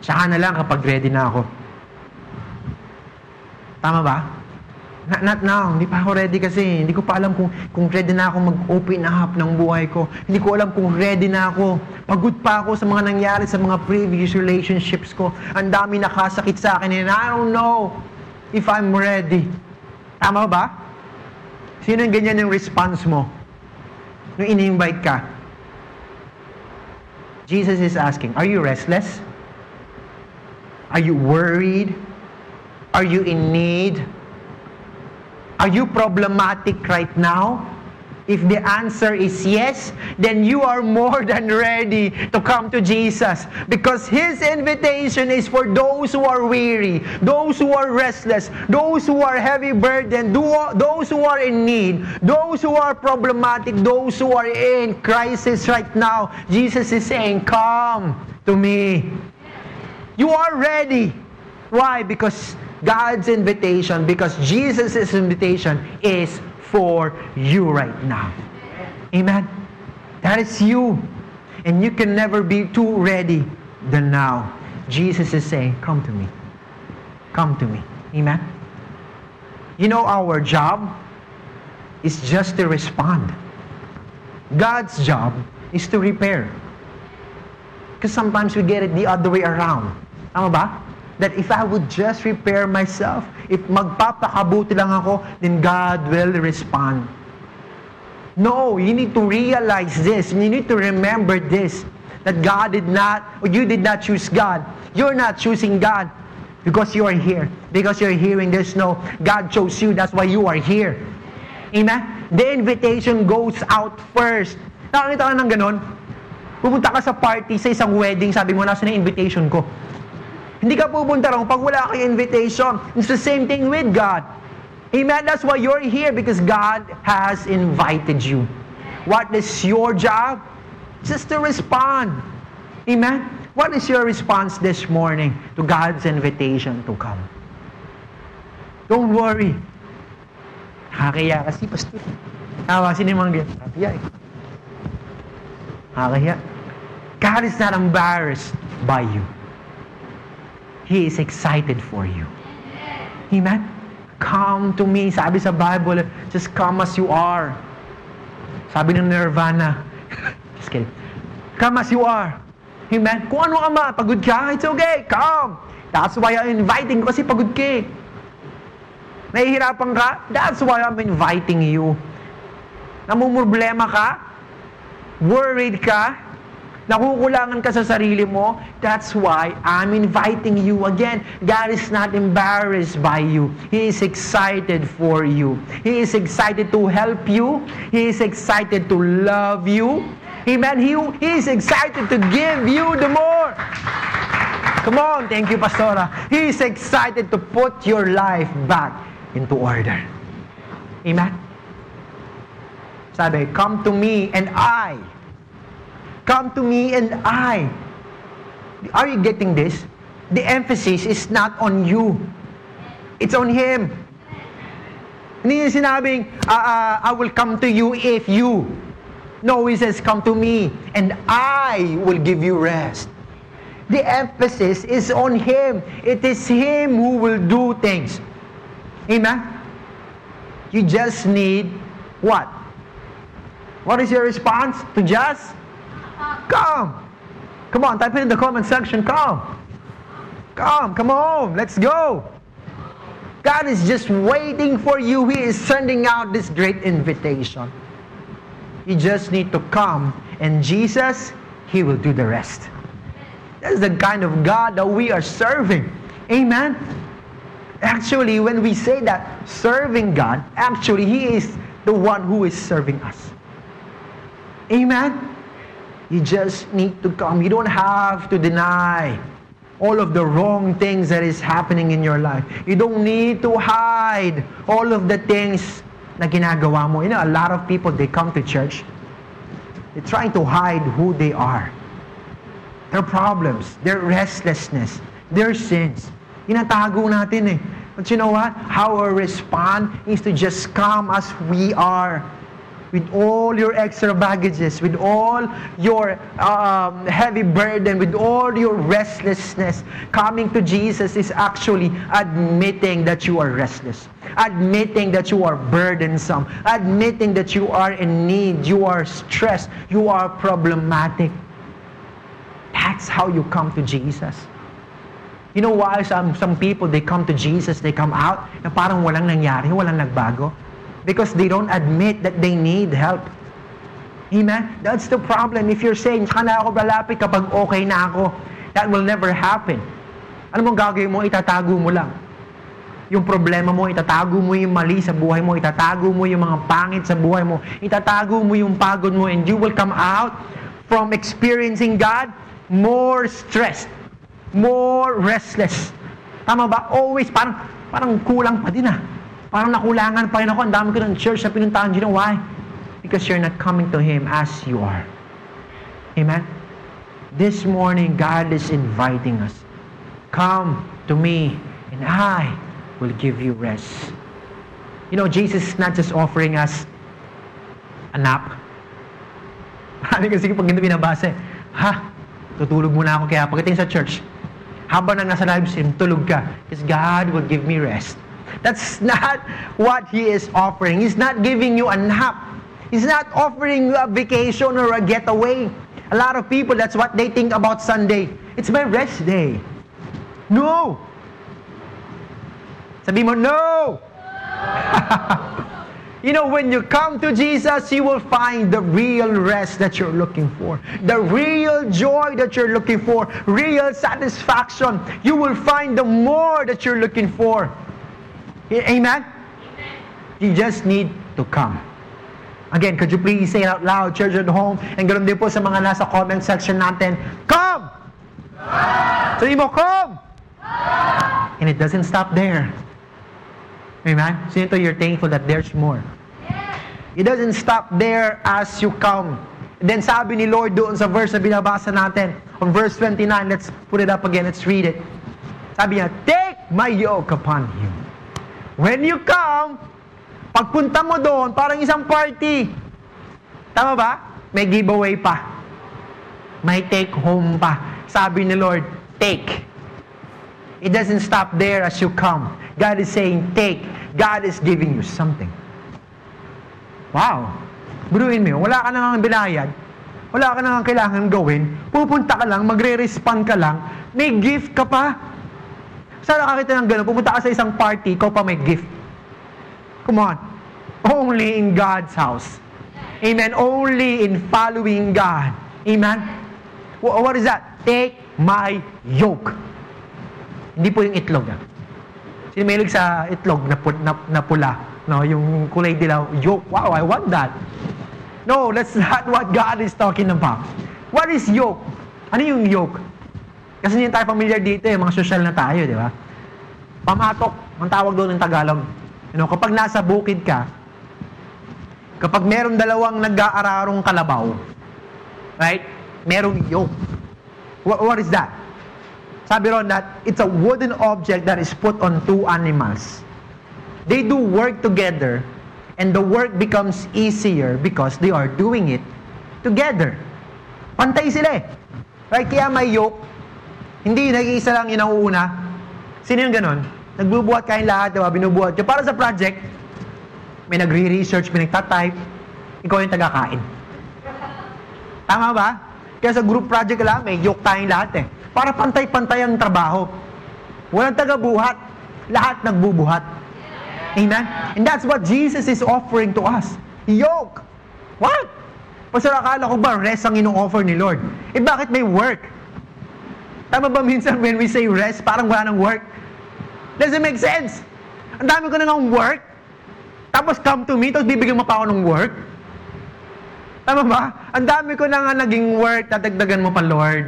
tsaka na lang kapag ready na ako. Tama ba? Not, not now. Hindi pa ako ready kasi. Hindi ko pa alam kung, kung ready na ako mag-open up ng buhay ko. Hindi ko alam kung ready na ako. Pagod pa ako sa mga nangyari sa mga previous relationships ko. Ang dami nakasakit sa akin and I don't know if I'm ready. Tama ba? Sino yung ganyan yung response mo? Nung ini-invite ka? Jesus is asking, are you restless? Are you worried? Are you in need? Are you problematic right now? If the answer is yes, then you are more <laughs> than ready to come to Jesus because His invitation is for those who are weary, those who are restless, those who are heavy burdened, those who are in need, those who are problematic, those who are in crisis right now. Jesus is saying, Come to me. You are ready. Why? Because God's invitation because Jesus' invitation is for you right now. Amen? That is you. And you can never be too ready than now. Jesus is saying, Come to me. Come to me. Amen? You know, our job is just to respond. God's job is to repair. Because sometimes we get it the other way around. Tama ba? that if I would just repair myself, if magpapakabuti lang ako, then God will respond. No, you need to realize this. You need to remember this. That God did not, or you did not choose God. You're not choosing God because you are here. Because you're hearing there's no, God chose you. That's why you are here. Amen? The invitation goes out first. Nakakita ka ng ganon? Pupunta ka sa party, sa isang wedding, sabi mo, nasa na invitation ko. Hindi ka pupunta ron pag wala kang invitation. It's the same thing with God. Amen? That's why you're here because God has invited you. What is your job? Just to respond. Amen? What is your response this morning to God's invitation to come? Don't worry. Nakakaya kasi, pastor. Tawa, sino yung mga Nakakaya eh. God is not embarrassed by you. He is excited for you. Amen? Come to me. Sabi sa Bible, just come as you are. Sabi ng Nirvana. <laughs> just kidding. Come as you are. Amen? Kung ano ka ma, pagod ka, it's okay. Come. That's why I'm inviting kasi pagod ka eh. Nahihirapan ka? That's why I'm inviting you. Namumroblema ka? Worried ka? Nakukulangan ka sa sarili mo. That's why I'm inviting you again. God is not embarrassed by you. He is excited for you. He is excited to help you. He is excited to love you. Amen. He, he is excited to give you the more. Come on. Thank you, Pastora. He is excited to put your life back into order. Amen. Sabi, come to me and I Come to me and I. Are you getting this? The emphasis is not on you. It's on Him. Hindi niya sinabing, uh, uh, I will come to you if you. No, He says, come to me and I will give you rest. The emphasis is on Him. It is Him who will do things. Amen? You just need what? What is your response? To just Come. Come on, type it in the comment section. Come. Come, come on, let's go. God is just waiting for you. He is sending out this great invitation. You just need to come, and Jesus, He will do the rest. That's the kind of God that we are serving. Amen. Actually, when we say that serving God, actually, He is the one who is serving us. Amen. You just need to come. You don't have to deny all of the wrong things that is happening in your life. You don't need to hide all of the things na ginagawa mo. You know, a lot of people, they come to church. They're trying to hide who they are. Their problems, their restlessness, their sins. Inatago natin eh. But you know what? How we respond is to just come as we are with all your extra baggages, with all your um, heavy burden, with all your restlessness, coming to Jesus is actually admitting that you are restless, admitting that you are burdensome, admitting that you are in need, you are stressed, you are problematic. That's how you come to Jesus. You know why some, some people, they come to Jesus, they come out, na parang walang nangyari, walang nagbago? Because they don't admit that they need help. Amen? That's the problem. If you're saying, saka na ako lalapit kapag okay na ako, that will never happen. Ano mong gagawin mo? Itatago mo lang. Yung problema mo, itatago mo yung mali sa buhay mo, itatago mo yung mga pangit sa buhay mo, itatago mo yung pagod mo, and you will come out from experiencing God more stressed, more restless. Tama ba? Always, parang, parang kulang pa din ah. Parang nakulangan pa rin ako. Ang dami ko ng church na pinuntahan. You know why? Because you're not coming to Him as you are. Amen? This morning, God is inviting us. Come to me, and I will give you rest. You know, Jesus is not just offering us a nap. Marami <laughs> kasi pag hindi binabasa, ha, tutulog muna ako kaya pagdating sa church, habang nang nasa live stream, tulog ka. Because God will give me rest. That's <laughs> not what He is offering. He's not giving you a nap. He's not offering you a vacation or a getaway. A lot of people, that's what they think about Sunday. It's my rest day. No! Sabi mo, no! <laughs> you know, when you come to Jesus, you will find the real rest that you're looking for. The real joy that you're looking for. Real satisfaction. You will find the more that you're looking for. Amen? You just need to come. Again, could you please say it out loud, church at home, and ganoon din po sa mga nasa comment section natin, Come! Come! Sabi mo, Come! Come! And it doesn't stop there. Amen? So ito, you're thankful that there's more. It doesn't stop there as you come. And then sabi ni Lord doon sa verse na binabasa natin, on verse 29, let's put it up again, let's read it. Sabi niya, Take my yoke upon you When you come, pagpunta mo doon, parang isang party. Tama ba? May giveaway pa. May take home pa. Sabi ni Lord, take. It doesn't stop there as you come. God is saying, take. God is giving you something. Wow. Buruin mo, wala ka nang binayad. Wala ka nang kailangan gawin. Pupunta ka lang, magre-respond ka lang. May gift ka pa. Saan nakakita ng gano'n? Pumunta ka sa isang party, ikaw pa may gift. Come on. Only in God's house. Amen. Only in following God. Amen. Wh- What is that? Take my yoke. Hindi po yung itlog. Ah. Sino mahilig sa itlog na, pu- na, na pula? No, yung kulay dilaw. Yoke. Wow, I want that. No, that's not what God is talking about. What is yoke? Ano yung yoke? Kasi hindi tayo familiar dito eh, mga social na tayo, di ba? Pamatok, ang tawag doon ng Tagalog. You know, kapag nasa bukid ka, kapag meron dalawang nag-aararong kalabaw, right? Merong yoke. What, what is that? Sabi ron that it's a wooden object that is put on two animals. They do work together and the work becomes easier because they are doing it together. Pantay sila eh. Right? Kaya may yoke. Hindi, nag-iisa lang yung nauuna. Sino yung ganon? Nagbubuhat kayong lahat, diba? Binubuhat nyo. Para sa project, may nagre-research, may nagtatype, ikaw yung tagakain. Tama ba? Kaya sa group project lang, may yoke tayong lahat eh. Para pantay-pantay ang trabaho. Walang tagabuhat. Lahat nagbubuhat. Amen? And that's what Jesus is offering to us. Yoke. What? Pastor, akala ko ba rest ang ino-offer ni Lord? Eh bakit may work? Tama ba minsan when we say rest, parang wala ng work? Doesn't make sense. Ang dami ko na ng work. Tapos come to me, tapos bibigyan mo pa ako ng work. Tama ba? Ang dami ko na nga naging work, tatagdagan mo pa, Lord.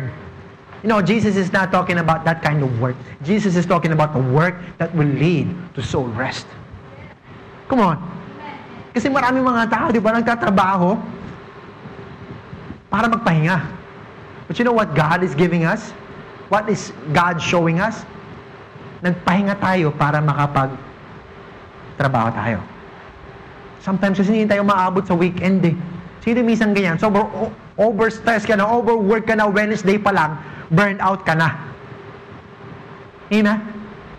You know, Jesus is not talking about that kind of work. Jesus is talking about the work that will lead to soul rest. Come on. Kasi maraming mga tao, di ba, nagtatrabaho para magpahinga. But you know what God is giving us? What is God showing us? Nagpahinga tayo para makapag trabaho tayo. Sometimes kasi hindi tayo maabot sa weekend eh. Sino minsan ganyan? So, over, overstress ka na, overwork ka na, Wednesday pa lang, burned out ka na. Amen?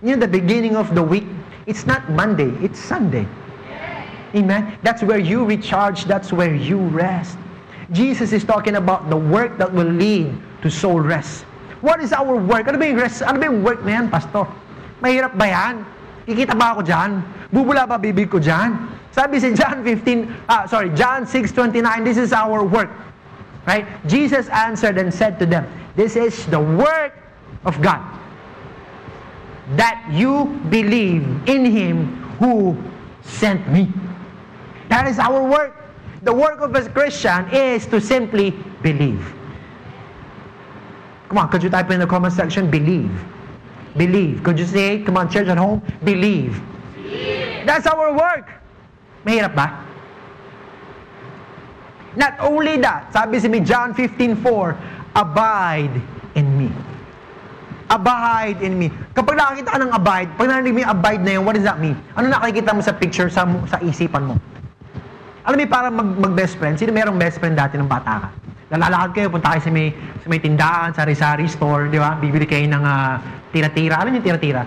You know, the beginning of the week, it's not Monday, it's Sunday. Amen? That's where you recharge, that's where you rest. Jesus is talking about the work that will lead to soul rest. What is our work? Ano ba yung rest? Ano ba yung work na yan, Pastor? Mahirap ba yan? Kikita ba ako dyan? Bubula ba bibig ko dyan? Sabi si John 15, ah, sorry, John 6.29, this is our work. Right? Jesus answered and said to them, This is the work of God. That you believe in Him who sent me. That is our work. The work of a Christian is to simply believe. Come on, could you type in the comment section, believe? Believe. Could you say, come on, church at home, believe. That's our work. Mahirap ba? Not only that, sabi si John 15.4, abide in me. Abide in me. Kapag nakakita ka ng abide, pag narinig mo yung abide na yun, what does that mean? Ano nakikita mo sa picture, sa, sa isipan mo? Alam mo, para mag, mag-best friend, sino merong best friend dati ng bata ka? Lalalakad kayo, punta kayo sa may, sa may tindahan, sa sari store, di ba? Bibili kayo ng uh, tira-tira. Niyo yung tira-tira?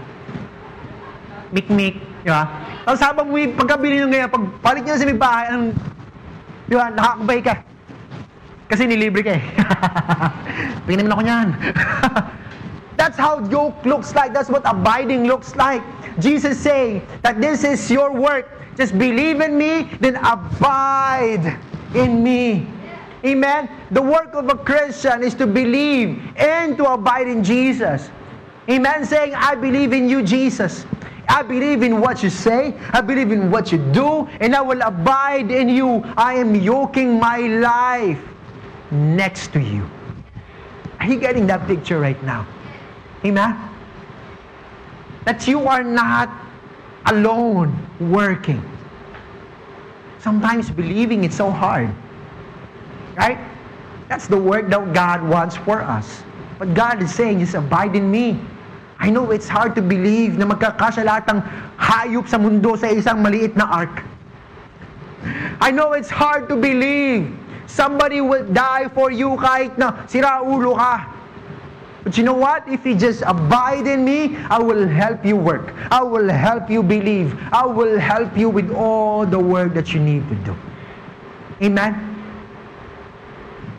Mikmik, di ba? Tapos habang mo pagkabili nyo ngayon, pag palit nyo sa may bahay, anong, di ba, nakakabay ka. Kasi nilibre ka eh. <laughs> Mo ako niyan. <laughs> That's how yoke looks like. That's what abiding looks like. Jesus saying that this is your work. Just believe in me, then abide in me. Amen? The work of a Christian is to believe and to abide in Jesus. Amen? Saying, I believe in you, Jesus. I believe in what you say. I believe in what you do. And I will abide in you. I am yoking my life next to you. Are you getting that picture right now? Amen? That you are not alone working. Sometimes believing it's so hard. Right? That's the work that God wants for us. But God is saying, just abide in me. I know it's hard to believe na magkakasya lahat ng hayop sa mundo sa isang maliit na ark. I know it's hard to believe somebody will die for you kahit na sira ulo ka. But you know what? If you just abide in me, I will help you work. I will help you believe. I will help you with all the work that you need to do. Amen?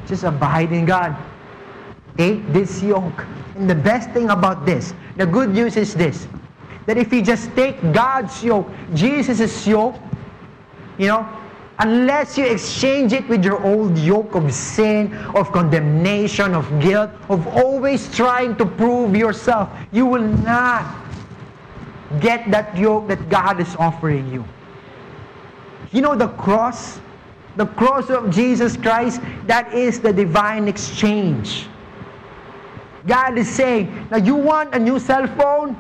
Just abide in God. Take this yoke. And the best thing about this, the good news is this, that if you just take God's yoke, Jesus' yoke, you know, unless you exchange it with your old yoke of sin, of condemnation, of guilt, of always trying to prove yourself, you will not get that yoke that God is offering you. You know the cross? The cross of Jesus Christ, that is the divine exchange. God is saying, now you want a new cell phone?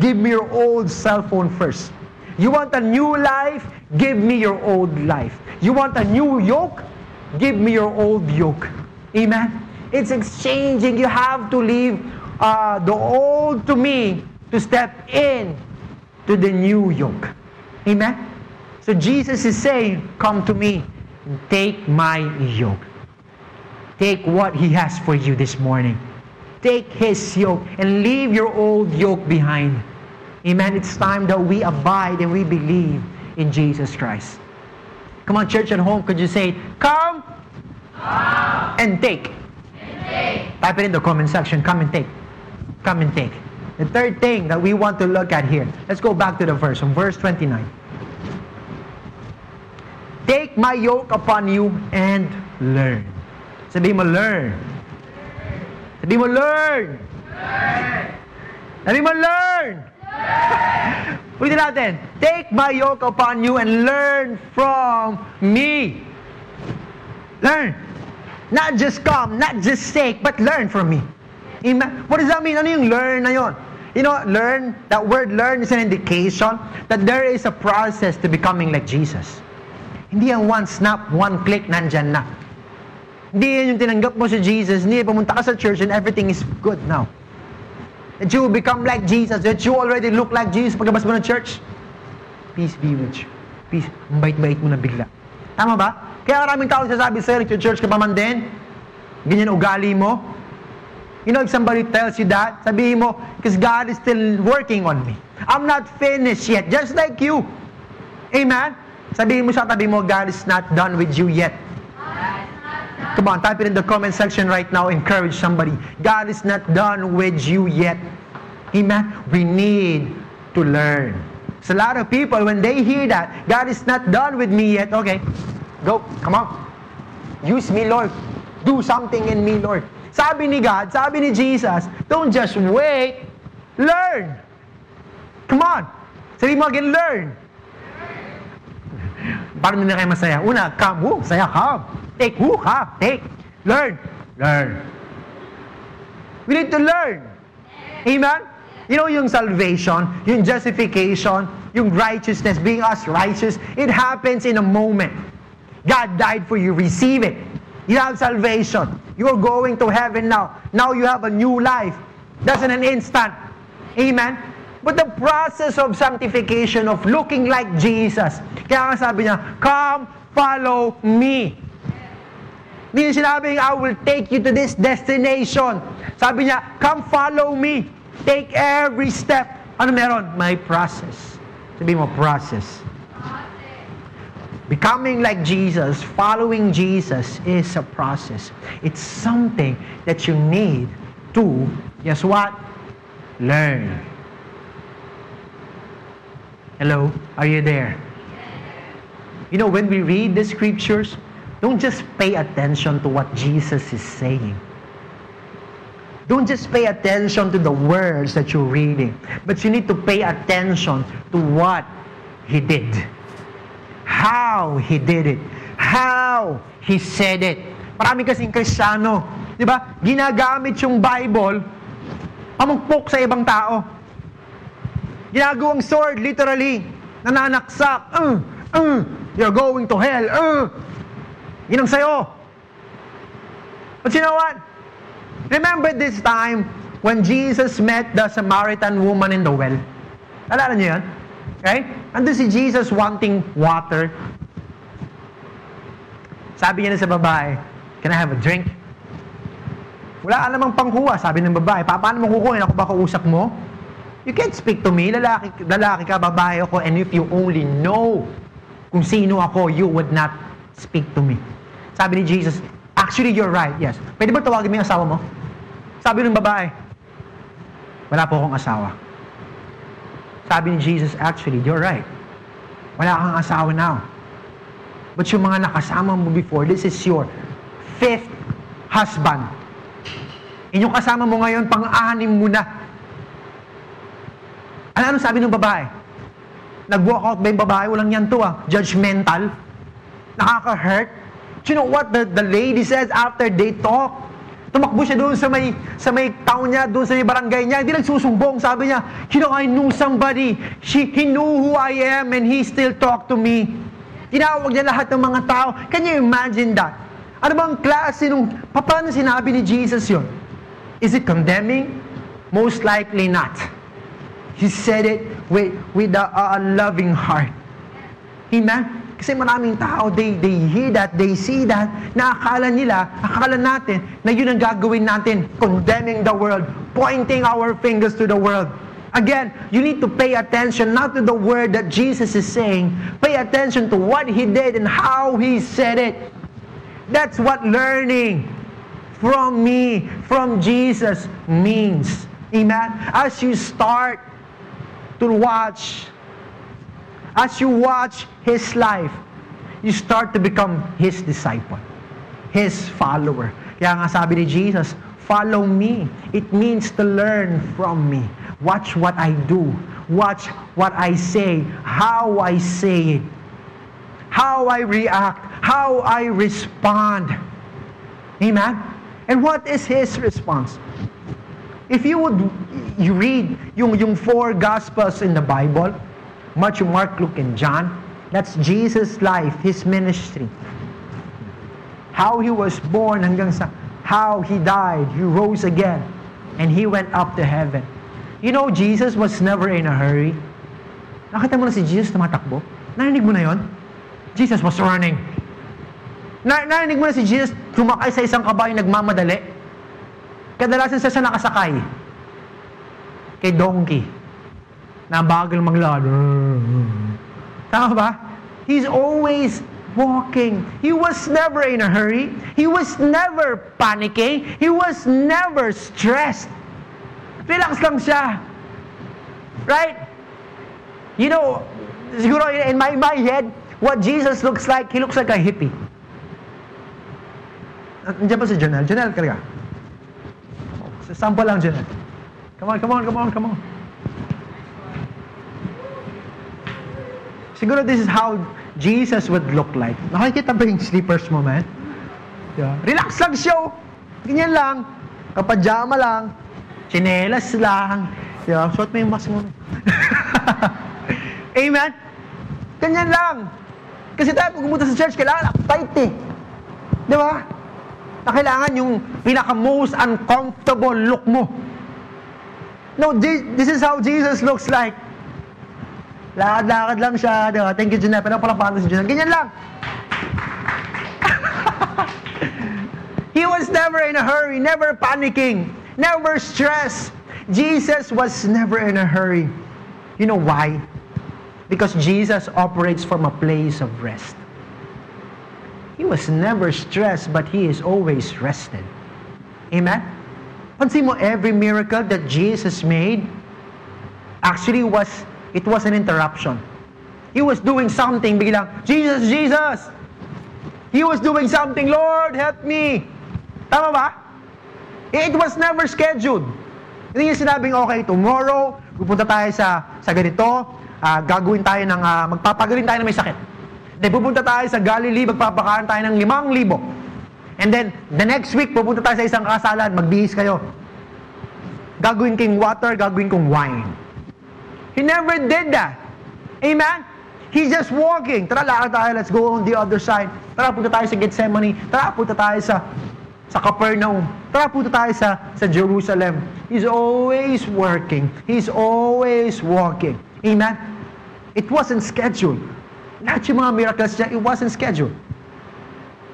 Give me your old cell phone first. You want a new life? Give me your old life. You want a new yoke? Give me your old yoke. Amen? It's exchanging. You have to leave uh, the old to me to step in to the new yoke. Amen? So Jesus is saying, Come to me, and take my yoke. Take what He has for you this morning. Take His yoke and leave your old yoke behind. Amen. It's time that we abide and we believe in Jesus Christ. Come on, church at home, could you say, Come, Come and take? and take. Type it in the comment section. Come and take. Come and take. The third thing that we want to look at here. Let's go back to the verse, from verse 29. Take my yoke upon you and learn. Sabi mo, learn. Sabi mo, learn. Sabi mo, learn. Ulitin natin. Take my yoke upon you and learn from me. Learn. Not just come, not just take, but learn from me. Amen. What does that mean? Ano yung learn na yon? You know, learn, that word learn is an indication that there is a process to becoming like Jesus. Hindi yan one snap, one click, nandyan na. Hindi yan yung tinanggap mo si Jesus, hindi pumunta ka sa church and everything is good now. That you will become like Jesus, that you already look like Jesus pagkabas mo ng church. Peace be with you. Peace. Ang bait-bait mo na bigla. Tama ba? Kaya maraming tao sasabi sa'yo, nag-church ka pa man din. Ganyan ugali mo. You know, if somebody tells you that, sabihin mo, because God is still working on me. I'm not finished yet, just like you. Amen? Sabihin mo sa tabi mo, God is not done with you yet. Come on, type it in the comment section right now. Encourage somebody. God is not done with you yet. Amen? We need to learn. So a lot of people, when they hear that, God is not done with me yet, okay, go, come on. Use me, Lord. Do something in me, Lord. Sabi ni God, sabi ni Jesus, don't just wait, learn. Come on. Sabi mo again, learn. Paano na kayo masaya? Una, come, woo, saya, come. Take, woo, come, take. Learn. Learn. We need to learn. Amen? You know yung salvation, yung justification, yung righteousness, being us righteous, it happens in a moment. God died for you. Receive it. You have salvation. You're going to heaven now. Now you have a new life. That's in an instant. Amen? But the process of sanctification, of looking like Jesus, kaya nga sabi niya, come, follow me. Hindi niya sinabing, I will take you to this destination. Sabi niya, come follow me. Take every step. Ano meron? May process. Sabi mo, process. Becoming like Jesus, following Jesus is a process. It's something that you need to, guess what? Learn. Hello? Are you there? You know, when we read the scriptures, don't just pay attention to what Jesus is saying. Don't just pay attention to the words that you're reading, but you need to pay attention to what He did. How He did it. How He said it. Marami kasing kristyano, di ba? Ginagamit yung Bible, pamukpok sa ibang tao. Ginagawang sword, literally. Nananaksak. Uh, uh, you're going to hell. Uh. Yun ang sayo. But you know what? Remember this time when Jesus met the Samaritan woman in the well? Alala niyo yun? Okay? Ando si Jesus wanting water. Sabi niya na sa babae, Can I have a drink? Wala ka namang pangkuha, sabi ng babae. Pa, paano mo kukuhin? Ako ba kausap mo? You can't speak to me. Lalaki, lalaki ka, babae ako. And if you only know kung sino ako, you would not speak to me. Sabi ni Jesus, actually, you're right. Yes. Pwede ba tawagin mo yung asawa mo? Sabi ng babae, wala po akong asawa. Sabi ni Jesus, actually, you're right. Wala kang asawa now. But yung mga nakasama mo before, this is your fifth husband. Inyong kasama mo ngayon, pang-anim mo na. Ano, ano sabi ng babae? Nag-walk out ba yung babae? Walang yan to ah. Judgmental. Nakaka-hurt. Do you know what the, the lady says after they talk? Tumakbo siya doon sa may, sa may town niya, doon sa may barangay niya. Hindi nagsusumbong. Sabi niya, you know, I knew somebody. She, he knew who I am and he still talked to me. Tinawag niya lahat ng mga tao. Can you imagine that? Ano bang klase nung, paano sinabi ni Jesus yon? Is it condemning? Most likely not. He said it with, with a, a loving heart. Amen? Kasi maraming tao, they, they hear that, they see that, na akala nila, akala natin, na yun ang gagawin natin, condemning the world, pointing our fingers to the world. Again, you need to pay attention not to the word that Jesus is saying, pay attention to what He did and how He said it. That's what learning from me, from Jesus means. Amen? As you start to watch as you watch his life, you start to become his disciple, his follower. Kaya nga sabi ni Jesus, follow me. It means to learn from me. Watch what I do. Watch what I say, how I say it, how I react, how I respond. Amen? And what is his response? If you would you read yung, yung four gospels in the Bible, Matthew, Mark, Luke, and John. That's Jesus' life, His ministry. How He was born hanggang sa how He died, He rose again, and He went up to heaven. You know, Jesus was never in a hurry. Nakita mo na si Jesus tumatakbo? Narinig mo na yon? Jesus was running. Na narinig mo na si Jesus tumakay sa isang kabayo nagmamadali? Kadalasan siya nakasakay. Kay donkey na bagal maglakad. Tama ba? He's always walking. He was never in a hurry. He was never panicking. He was never stressed. Relax lang siya. Right? You know, siguro in my, my head, what Jesus looks like, he looks like a hippie. Nandiyan ba si Janelle? Janelle, kaya. Sample lang, Janelle. Come on, come on, come on, come on. Siguro this is how Jesus would look like. Nakikita ba yung sleepers mo, man? Yeah. Relax lang show. Ganyan lang. Kapajama lang. Chinelas lang. Yeah. Suot mo yung mask mo. <laughs> Amen? Ganyan lang. Kasi tayo, pag sa church, kailangan uptight eh. Di ba? Na kailangan yung pinaka-most uncomfortable look mo. No, this is how Jesus looks like. Lakad-lakad lang siya. Di ba? Thank you, Junel. Pero pala si Junel. Ganyan lang. <laughs> He was never in a hurry, never panicking, never stressed. Jesus was never in a hurry. You know why? Because Jesus operates from a place of rest. He was never stressed, but he is always rested. Amen? Pansin mo, every miracle that Jesus made actually was It was an interruption. He was doing something, biglang, Jesus, Jesus! He was doing something, Lord, help me! Tama ba? It was never scheduled. Hindi niya sinabing, okay, tomorrow, pupunta tayo sa, sa ganito, uh, gagawin tayo ng, uh, magpapagaling tayo ng may sakit. Then pupunta tayo sa Galilee, magpapakaan tayo ng limang libo. And then, the next week, pupunta tayo sa isang kasalan, magbihis kayo. Gagawin kong water, gagawin kong wine. He never did that. Amen? He's just walking. Tara, lakad tayo. Let's go on the other side. Tara, punta tayo sa Gethsemane. Tara, punta tayo sa sa Capernaum. Tara, punta tayo sa, sa Jerusalem. He's always working. He's always walking. Amen? It wasn't scheduled. Yung miracles it wasn't scheduled.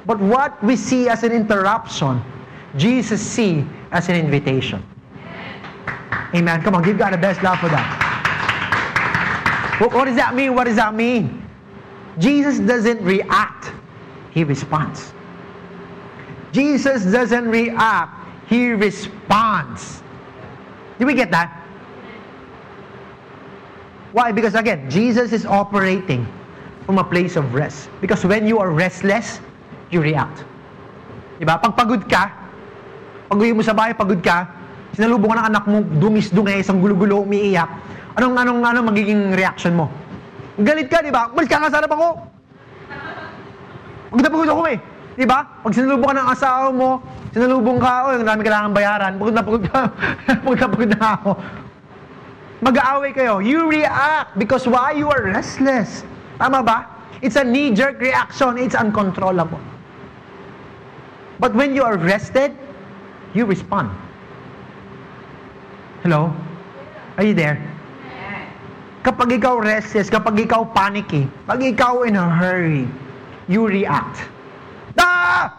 But what we see as an interruption, Jesus see as an invitation. Amen. Come on, give God the best love for that. What does that mean? What does that mean? Jesus doesn't react, he responds. Jesus doesn't react, he responds. Do we get that? Why? Because again, Jesus is operating from a place of rest. Because when you are restless, you react. Diba? Pag pagod ka, pag uwi mo sa bahay, pagod ka, sinalubong ka ng anak mo, dungis-dungay, isang gulo-gulo, umiiyak, anong, anong, anong magiging reaction mo? Galit ka, di ba? Malis ka nga sa harap ako! Pagod na pagod ako eh. Di ba? Pag sinalubong ka ng asawa mo, sinalubong ka, oh, ang dami kailangan bayaran, pagod na pagod ka, <laughs> pagod na pagod na ako. Mag-aaway kayo. You react because why? You are restless. Tama ba? It's a knee-jerk reaction. It's uncontrollable. But when you are rested, you respond. Hello? Are you there? Kapag ikaw restless, kapag ikaw panicky, pag ikaw in a hurry, you react. Ah!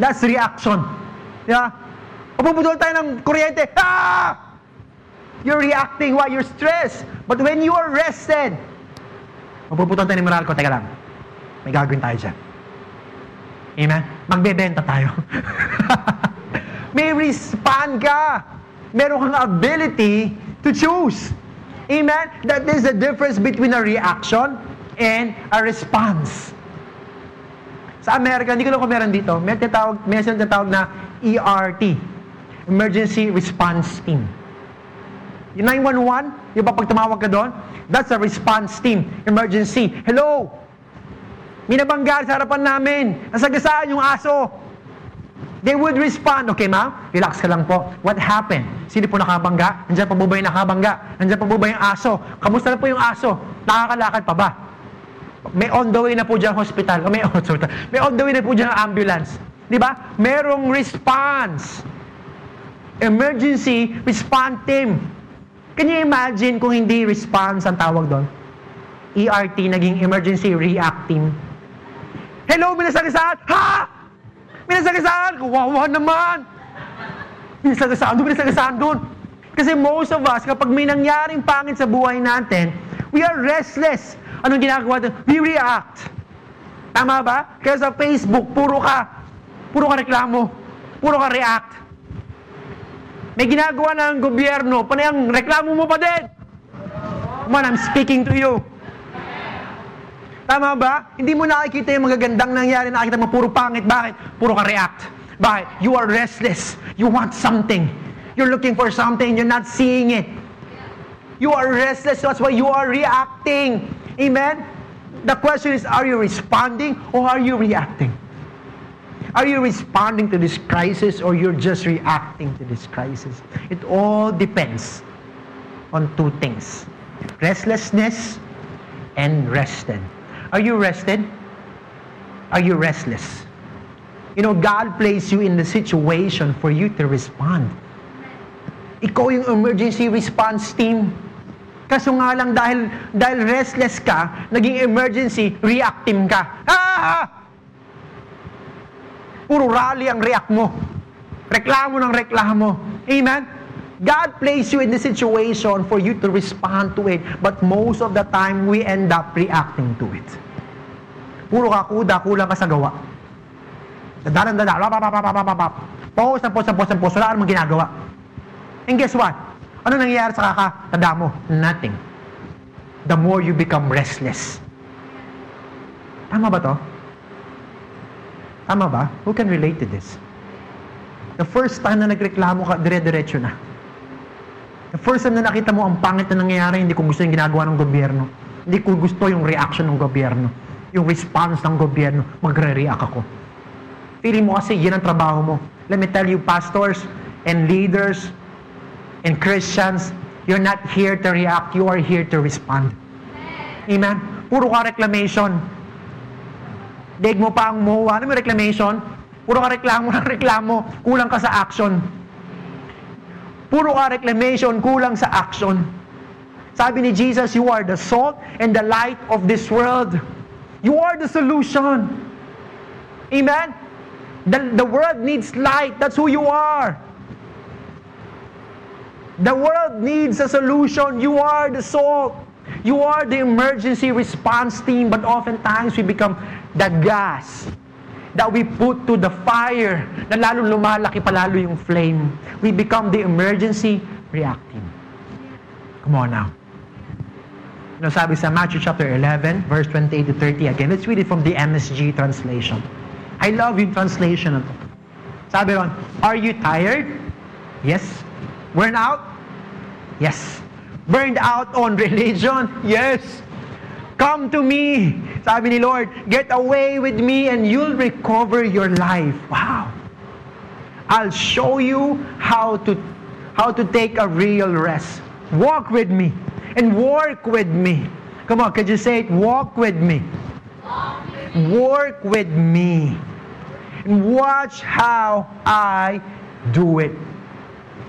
That's reaction. Yeah? Pupudol tayo ng kuryente. Ah! You're reacting while you're stressed. But when you are rested, mapuputol tayo ni Meralco. Teka lang. May gagawin tayo dyan. Amen? Magbebenta tayo. <laughs> May respond ka. Meron kang ability to choose. Amen? That is the difference between a reaction and a response. Sa Amerika, hindi ko lang kung meron dito, may tinatawag, may tinatawag na ERT, Emergency Response Team. Yung 911, yung pa pag tumawag ka doon, that's a response team, emergency. Hello! May nabangga sa harapan namin. Nasagasaan yung aso. They would respond, okay ma'am, relax ka lang po. What happened? Sino po nakabangga? Nandiyan pa po ba yung nakabangga? Nandiyan pa po ba yung aso? Kamusta na po yung aso? Nakakalakad pa ba? May on the way na po dyan hospital. May, <laughs> oh, sorry, may on the way na po dyan ambulance. Di ba? Merong response. Emergency response team. Can you imagine kung hindi response ang tawag doon? ERT, naging emergency reacting. Hello, minasagasaan! Ha! Minasagasaan! Kawawa naman! Minasagasaan doon, minasagasaan doon. Kasi most of us, kapag may nangyaring pangit sa buhay natin, we are restless. Anong ginagawa doon? We react. Tama ba? Kaya sa Facebook, puro ka, puro ka reklamo, puro ka react. May ginagawa ng gobyerno, panay ang reklamo mo pa din. Man, I'm speaking to you. Tama ba? Hindi mo nakikita yung magagandang nangyari, nakikita mo puro pangit. Bakit? Puro ka react. Bakit? You are restless. You want something. You're looking for something, you're not seeing it. You are restless, that's why you are reacting. Amen? The question is, are you responding or are you reacting? Are you responding to this crisis or you're just reacting to this crisis? It all depends on two things restlessness and rested. Are you rested? Are you restless? You know, God placed you in the situation for you to respond. Ikaw yung emergency response team. Kaso nga lang dahil, dahil restless ka, naging emergency, reactive ka. Ah! Puro rally ang react mo. Reklamo ng reklamo. Amen? God placed you in the situation for you to respond to it. But most of the time, we end up reacting to it. Puro ka kuda, kulang ka sa gawa. Dadalan, dadalan, papapapapapapap. Post na post na post na post. Wala ka namang ginagawa. And guess what? Ano nangyayari sa kakatanda mo? Nothing. The more you become restless. Tama ba to? Tama ba? Who can relate to this? The first time na nagreklamo ka, dire-diretso na. The first time na nakita mo ang pangit na nangyayari, hindi ko gusto yung ginagawa ng gobyerno. Hindi ko gusto yung reaction ng gobyerno. Yung response ng gobyerno, magre-react ako. Feeling mo kasi yan ang trabaho mo. Let me tell you, pastors and leaders and Christians, you're not here to react, you are here to respond. Amen? Puro ka reclamation. Deg mo pa ang MOA. Ano mo reclamation? Puro ka reklamo <laughs> ng reklamo. Kulang ka sa action. Puro ka reclamation, kulang sa action. Sabi ni Jesus, you are the salt and the light of this world. You are the solution. Amen? The, the world needs light. That's who you are. The world needs a solution. You are the salt. You are the emergency response team, but oftentimes we become the gas that we put to the fire na lalo lumalaki palalo yung flame. We become the emergency reacting. Come on now. Ano sabi sa Matthew chapter 11, verse 28 to 30 again. Let's read it from the MSG translation. I love yung translation na to. Sabi ron, Are you tired? Yes. Worn out? Yes. Burned out on <laughs> religion? Yes. Come to me. Sabi ni Lord, get away with me and you'll recover your life. Wow. I'll show you how to how to take a real rest. Walk with me and work with me. Come on, could you say it? Walk with me. Work with me. And watch how I do it.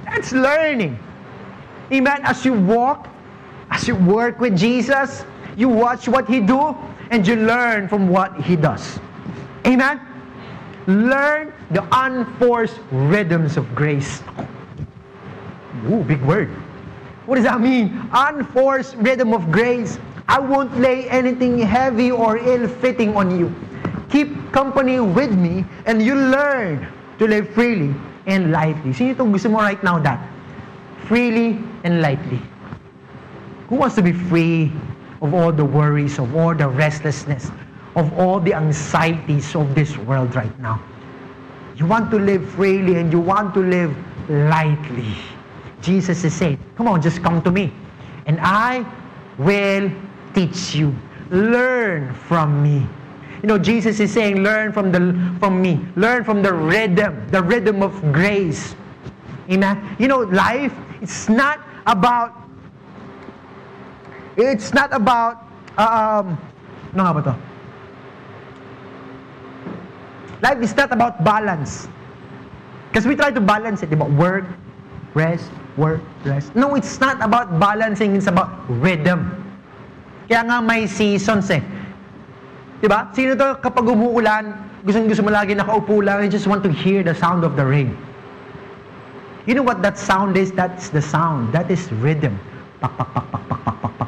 That's learning. Amen. As you walk, as you work with Jesus, you watch what He do, and you learn from what He does. Amen. Learn the unforced rhythms of grace. Ooh, big word. What does that mean? Unforced rhythm of grace. I won't lay anything heavy or ill-fitting on you. Keep company with me and you learn to live freely and lightly. Sino itong gusto mo right now that? Freely and lightly. Who wants to be free of all the worries, of all the restlessness, of all the anxieties of this world right now? You want to live freely and you want to live lightly. Jesus is saying, come on, just come to me. And I will teach you. Learn from me. You know, Jesus is saying, learn from the from me. Learn from the rhythm, the rhythm of grace. Amen. You know, life, it's not about it's not about, uh, um, ano nga ba to? Life is not about balance. Because we try to balance it, about Work, rest, work, rest. No, it's not about balancing. It's about rhythm. Kaya nga may seasons eh. Diba? Sino to kapag umuulan, gustong gusto mo lagi nakaupo lang, just want to hear the sound of the rain. You know what that sound is? That's the sound. That is rhythm. Pak, pak, pak, pak, pak, pak, pak, pak.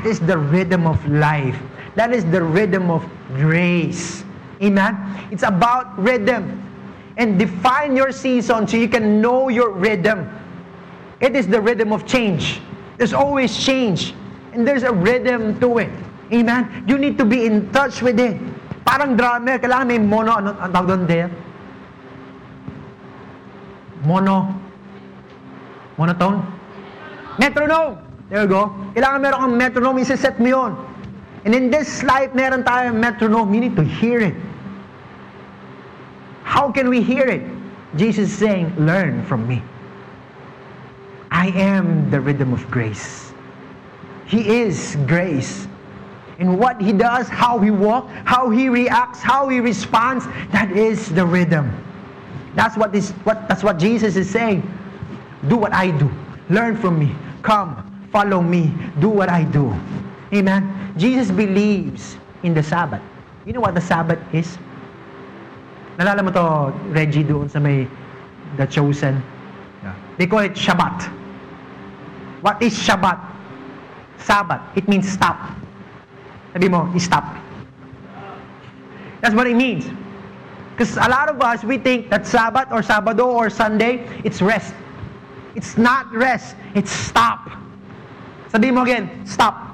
That is the rhythm of life. That is the rhythm of grace. Amen? It's about rhythm. And define your season so you can know your rhythm. It is the rhythm of change. There's always change. And there's a rhythm to it. Amen? You need to be in touch with it. Parang drummer, kailangan may mono, ano ang tawag doon there? Mono. Monotone? Metronome. There you go. Kailangan meron kang metronome, isa-set mo yun. And in this life, meron tayong metronome. You need to hear it. How can we hear it? Jesus is saying, learn from me. I am the rhythm of grace. He is grace. And what he does, how he walks, how he reacts, how he responds, that is the rhythm. That's what is what that's what Jesus is saying. Do what I do. Learn from me. Come, follow me. Do what I do. Amen. Jesus believes in the Sabbath. You know what the Sabbath is? Nalala mo to, Reggie, doon sa may The Chosen. Yeah. They call it Shabbat. What is Shabbat? Sabbath. It means stop. Sabi mo, stop. That's what it means. Because a lot of us, we think that Sabbath or Sabado or Sunday, it's rest. It's not rest. It's stop. Sabi mo again, stop.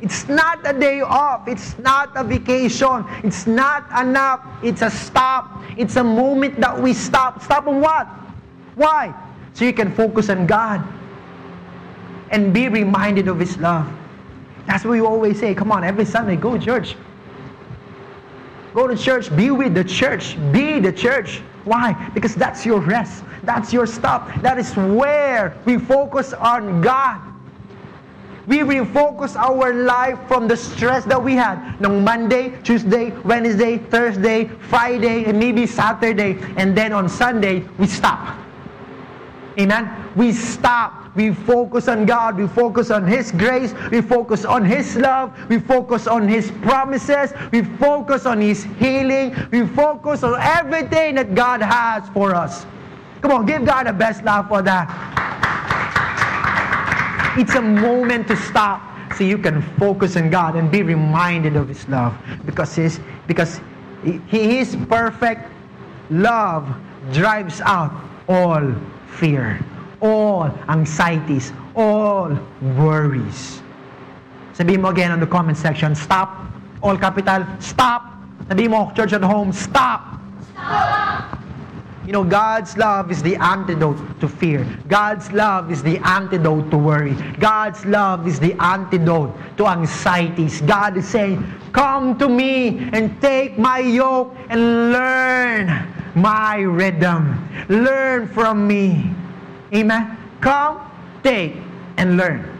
It's not a day off. It's not a vacation. It's not enough. It's a stop. It's a moment that we stop. Stop on what? Why? So you can focus on God and be reminded of His love. That's what we always say. Come on, every Sunday, go to church. Go to church. Be with the church. Be the church. Why? Because that's your rest. That's your stop. That is where we focus on God. We refocus our life from the stress that we had ng Monday, Tuesday, Wednesday, Thursday, Friday, and maybe Saturday. And then on Sunday, we stop. Amen? We stop. We focus on God. We focus on His grace. We focus on His love. We focus on His promises. We focus on His healing. We focus on everything that God has for us. Come on, give God a best laugh for that. It's a moment to stop so you can focus on God and be reminded of His love because His because He is perfect. Love drives out all fear. All anxieties, all worries. Sabihin mo again on the comment section, stop. All capital, stop. Sabihin mo, church at home, stop. You know, God's love is the antidote to fear. God's love is the antidote to worry. God's love is the antidote to anxieties. God is saying, Come to me and take my yoke and learn my rhythm. Learn from me. Amen? Come, take, and learn.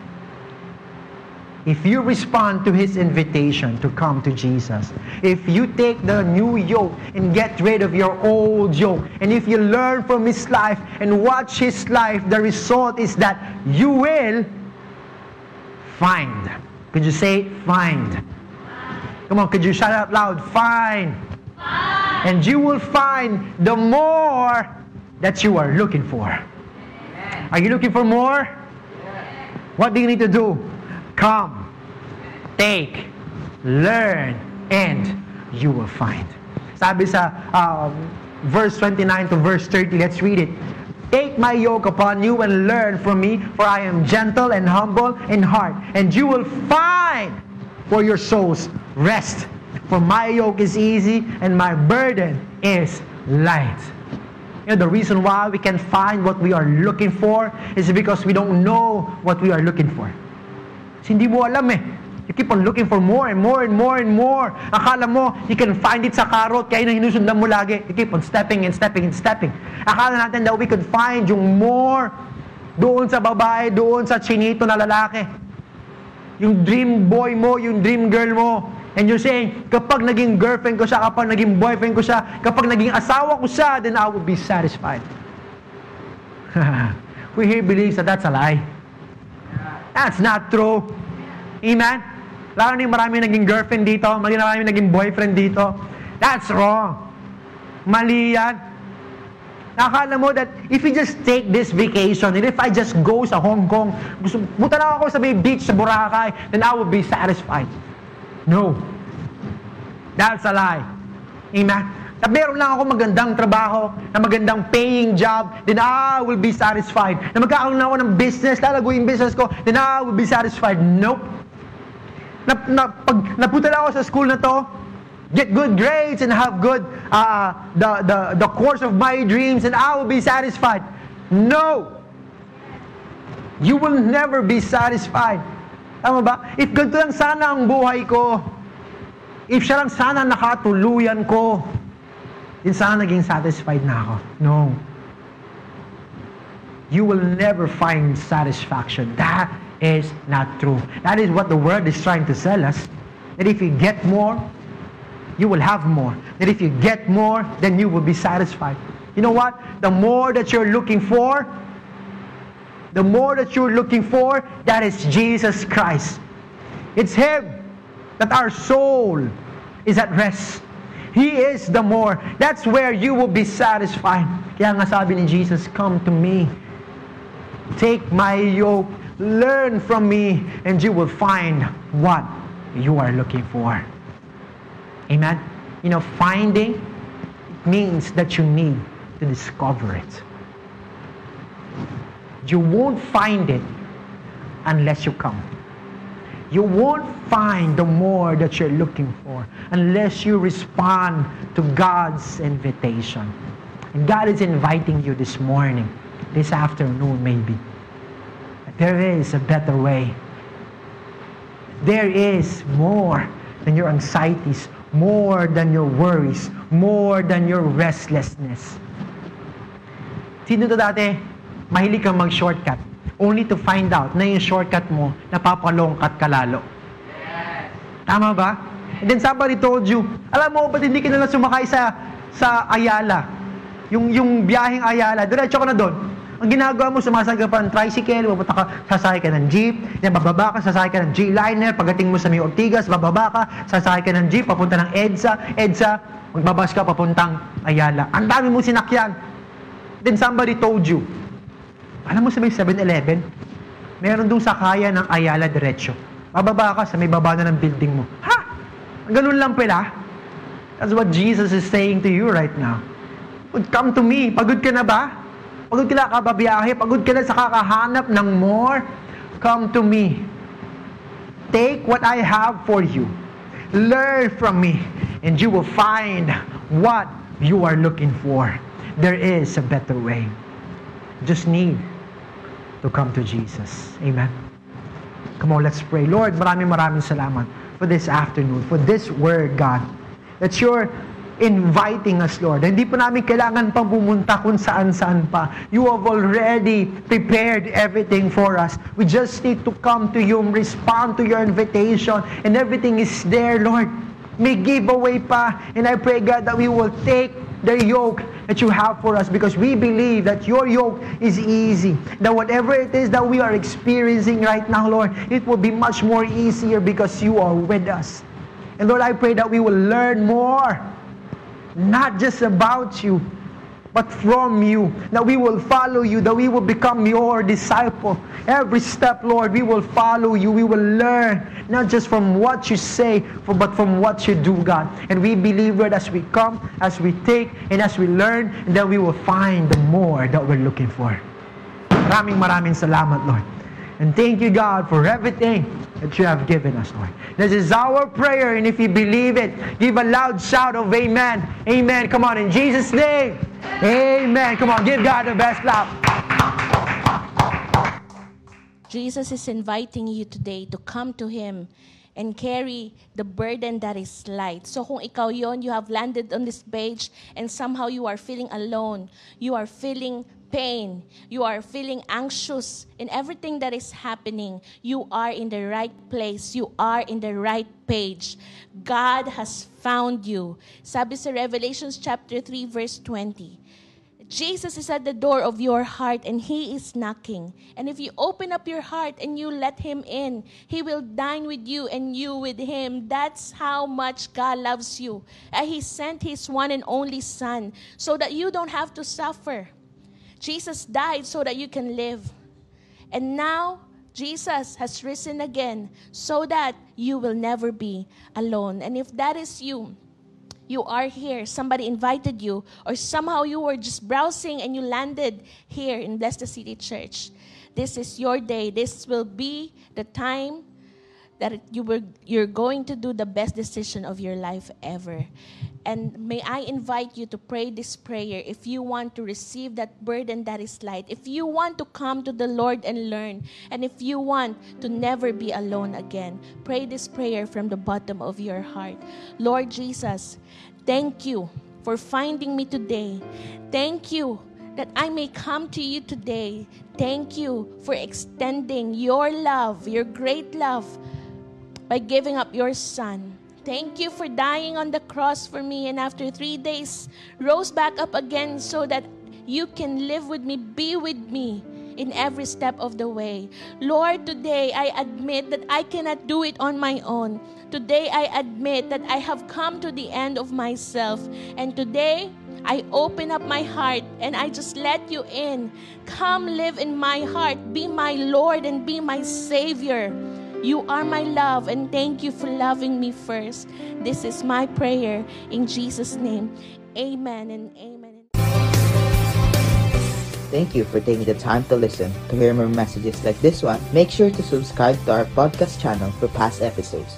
If you respond to His invitation to come to Jesus, if you take the new yoke and get rid of your old yoke, and if you learn from His life and watch His life, the result is that you will find. Could you say find? Come on, could you shout out loud? Find. And you will find the more that you are looking for. Are you looking for more? What do you need to do? Come, take, learn, and you will find. Sabi sa um, verse 29 to verse 30, let's read it. Take my yoke upon you and learn from me, for I am gentle and humble in heart, and you will find for your souls rest. For my yoke is easy and my burden is light. You know, the reason why we can find what we are looking for is because we don't know what we are looking for. Kasi hindi mo alam eh. You keep on looking for more and more and more and more. Akala mo, you can find it sa karot, kaya na hinusundan mo lagi. You keep on stepping and stepping and stepping. Akala natin that we could find yung more doon sa babae, doon sa chinito na lalaki. Yung dream boy mo, yung dream girl mo. And you're saying, kapag naging girlfriend ko siya, kapag naging boyfriend ko siya, kapag naging asawa ko siya, then I will be satisfied. <laughs> Who here believes that that's a lie? That's not true. Amen? Lalo na yung marami naging girlfriend dito, na marami naging boyfriend dito. That's wrong. Mali yan. Nakakala mo that if you just take this vacation, and if I just go sa Hong Kong, gusto, punta lang ako sa may beach sa Boracay, then I will be satisfied. No. That's a lie. Amen? Na meron lang ako magandang trabaho, na magandang paying job, then I will be satisfied. Na magkakaroon ako ng business, lalago yung business ko, then I will be satisfied. Nope. Na, na, pag napunta ako sa school na to, get good grades and have good uh, the, the, the course of my dreams and I will be satisfied. No! You will never be satisfied. Tama ba? If ganito lang sana ang buhay ko, if siya lang sana nakatuluyan ko, din sana naging satisfied na ako. No. You will never find satisfaction. That is not true. That is what the world is trying to sell us. That if you get more, you will have more. That if you get more, then you will be satisfied. You know what? The more that you're looking for, the more that you're looking for, that is Jesus Christ. It's Him that our soul is at rest. He is the more. That's where you will be satisfied. Kaya nga sabi ni Jesus, Come to me. Take my yoke. Learn from me. And you will find what you are looking for. Amen? You know, finding means that you need to discover it. You won't find it unless you come. You won't find the more that you're looking for unless you respond to God's invitation. And God is inviting you this morning, this afternoon maybe. There is a better way. There is more than your anxieties, more than your worries, more than your restlessness. Sino to dati? Mahilig kang mag-shortcut only to find out na yung shortcut mo, napapalongkat ka lalo. Tama ba? And then somebody told you, alam mo, ba't hindi ka nalang sumakay sa, sa Ayala? Yung, yung biyaheng Ayala, diretso ka na doon. Ang ginagawa mo, pa ng tricycle, pupunta ka, sasakay ka ng jeep, then bababa ka, sasakay ka ng G-liner, pagdating mo sa may Ortigas, bababa ka, sasakay ka ng jeep, papunta ng EDSA, EDSA, magbabas ka papuntang Ayala. Ang dami mo sinakyan. Then somebody told you, alam mo sa may 7-Eleven, meron doon sa kaya ng Ayala Diretso. Bababa ka sa may baba na ng building mo. Ha? Ganun lang pala. That's what Jesus is saying to you right now. Come to me. Pagod ka na ba? pagod ka na kababiyahe, pagod ka na sa kakahanap ng more, come to me. Take what I have for you. Learn from me, and you will find what you are looking for. There is a better way. Just need to come to Jesus. Amen. Come on, let's pray. Lord, maraming maraming salamat for this afternoon, for this word, God. That you're inviting us, Lord. Hindi pa namin kailangan pang pumunta kung saan-saan pa. You have already prepared everything for us. We just need to come to you, respond to your invitation, and everything is there, Lord. May giveaway pa. And I pray, God, that we will take the yoke that you have for us because we believe that your yoke is easy. That whatever it is that we are experiencing right now, Lord, it will be much more easier because you are with us. And Lord, I pray that we will learn more, not just about you, but from you, that we will follow you, that we will become your disciple. Every step, Lord, we will follow you. We will learn, not just from what you say, but from what you do, God. And we believe, Lord, as we come, as we take, and as we learn, that we will find the more that we're looking for. Maraming maraming salamat, Lord. And thank you, God, for everything that you have given us, Lord. This is our prayer, and if you believe it, give a loud shout of amen. Amen. Come on, in Jesus' name. Amen. Come on, give God the best clap. Jesus is inviting you today to come to Him and carry the burden that is light. So kung ikaw yon, you have landed on this page and somehow you are feeling alone, you are feeling pain, you are feeling anxious in everything that is happening, you are in the right place. You are in the right page. God has found you. Sabi sa Revelations chapter 3 verse 20. Jesus is at the door of your heart and he is knocking. And if you open up your heart and you let him in, he will dine with you and you with him. That's how much God loves you. And he sent his one and only son so that you don't have to suffer. Jesus died so that you can live. And now, Jesus has risen again so that you will never be alone. And if that is you, you are here, somebody invited you, or somehow you were just browsing and you landed here in Blessed City Church. This is your day. This will be the time that you were you're going to do the best decision of your life ever. And may I invite you to pray this prayer if you want to receive that burden that is light, if you want to come to the Lord and learn, and if you want to never be alone again. Pray this prayer from the bottom of your heart. Lord Jesus, thank you for finding me today. Thank you that I may come to you today. Thank you for extending your love, your great love, by giving up your son. Thank you for dying on the cross for me, and after three days, rose back up again so that you can live with me, be with me in every step of the way. Lord, today I admit that I cannot do it on my own. Today I admit that I have come to the end of myself. And today I open up my heart and I just let you in. Come live in my heart. Be my Lord and be my Savior. You are my love, and thank you for loving me first. This is my prayer in Jesus' name. Amen and amen. Thank you for taking the time to listen. To hear more messages like this one, make sure to subscribe to our podcast channel for past episodes.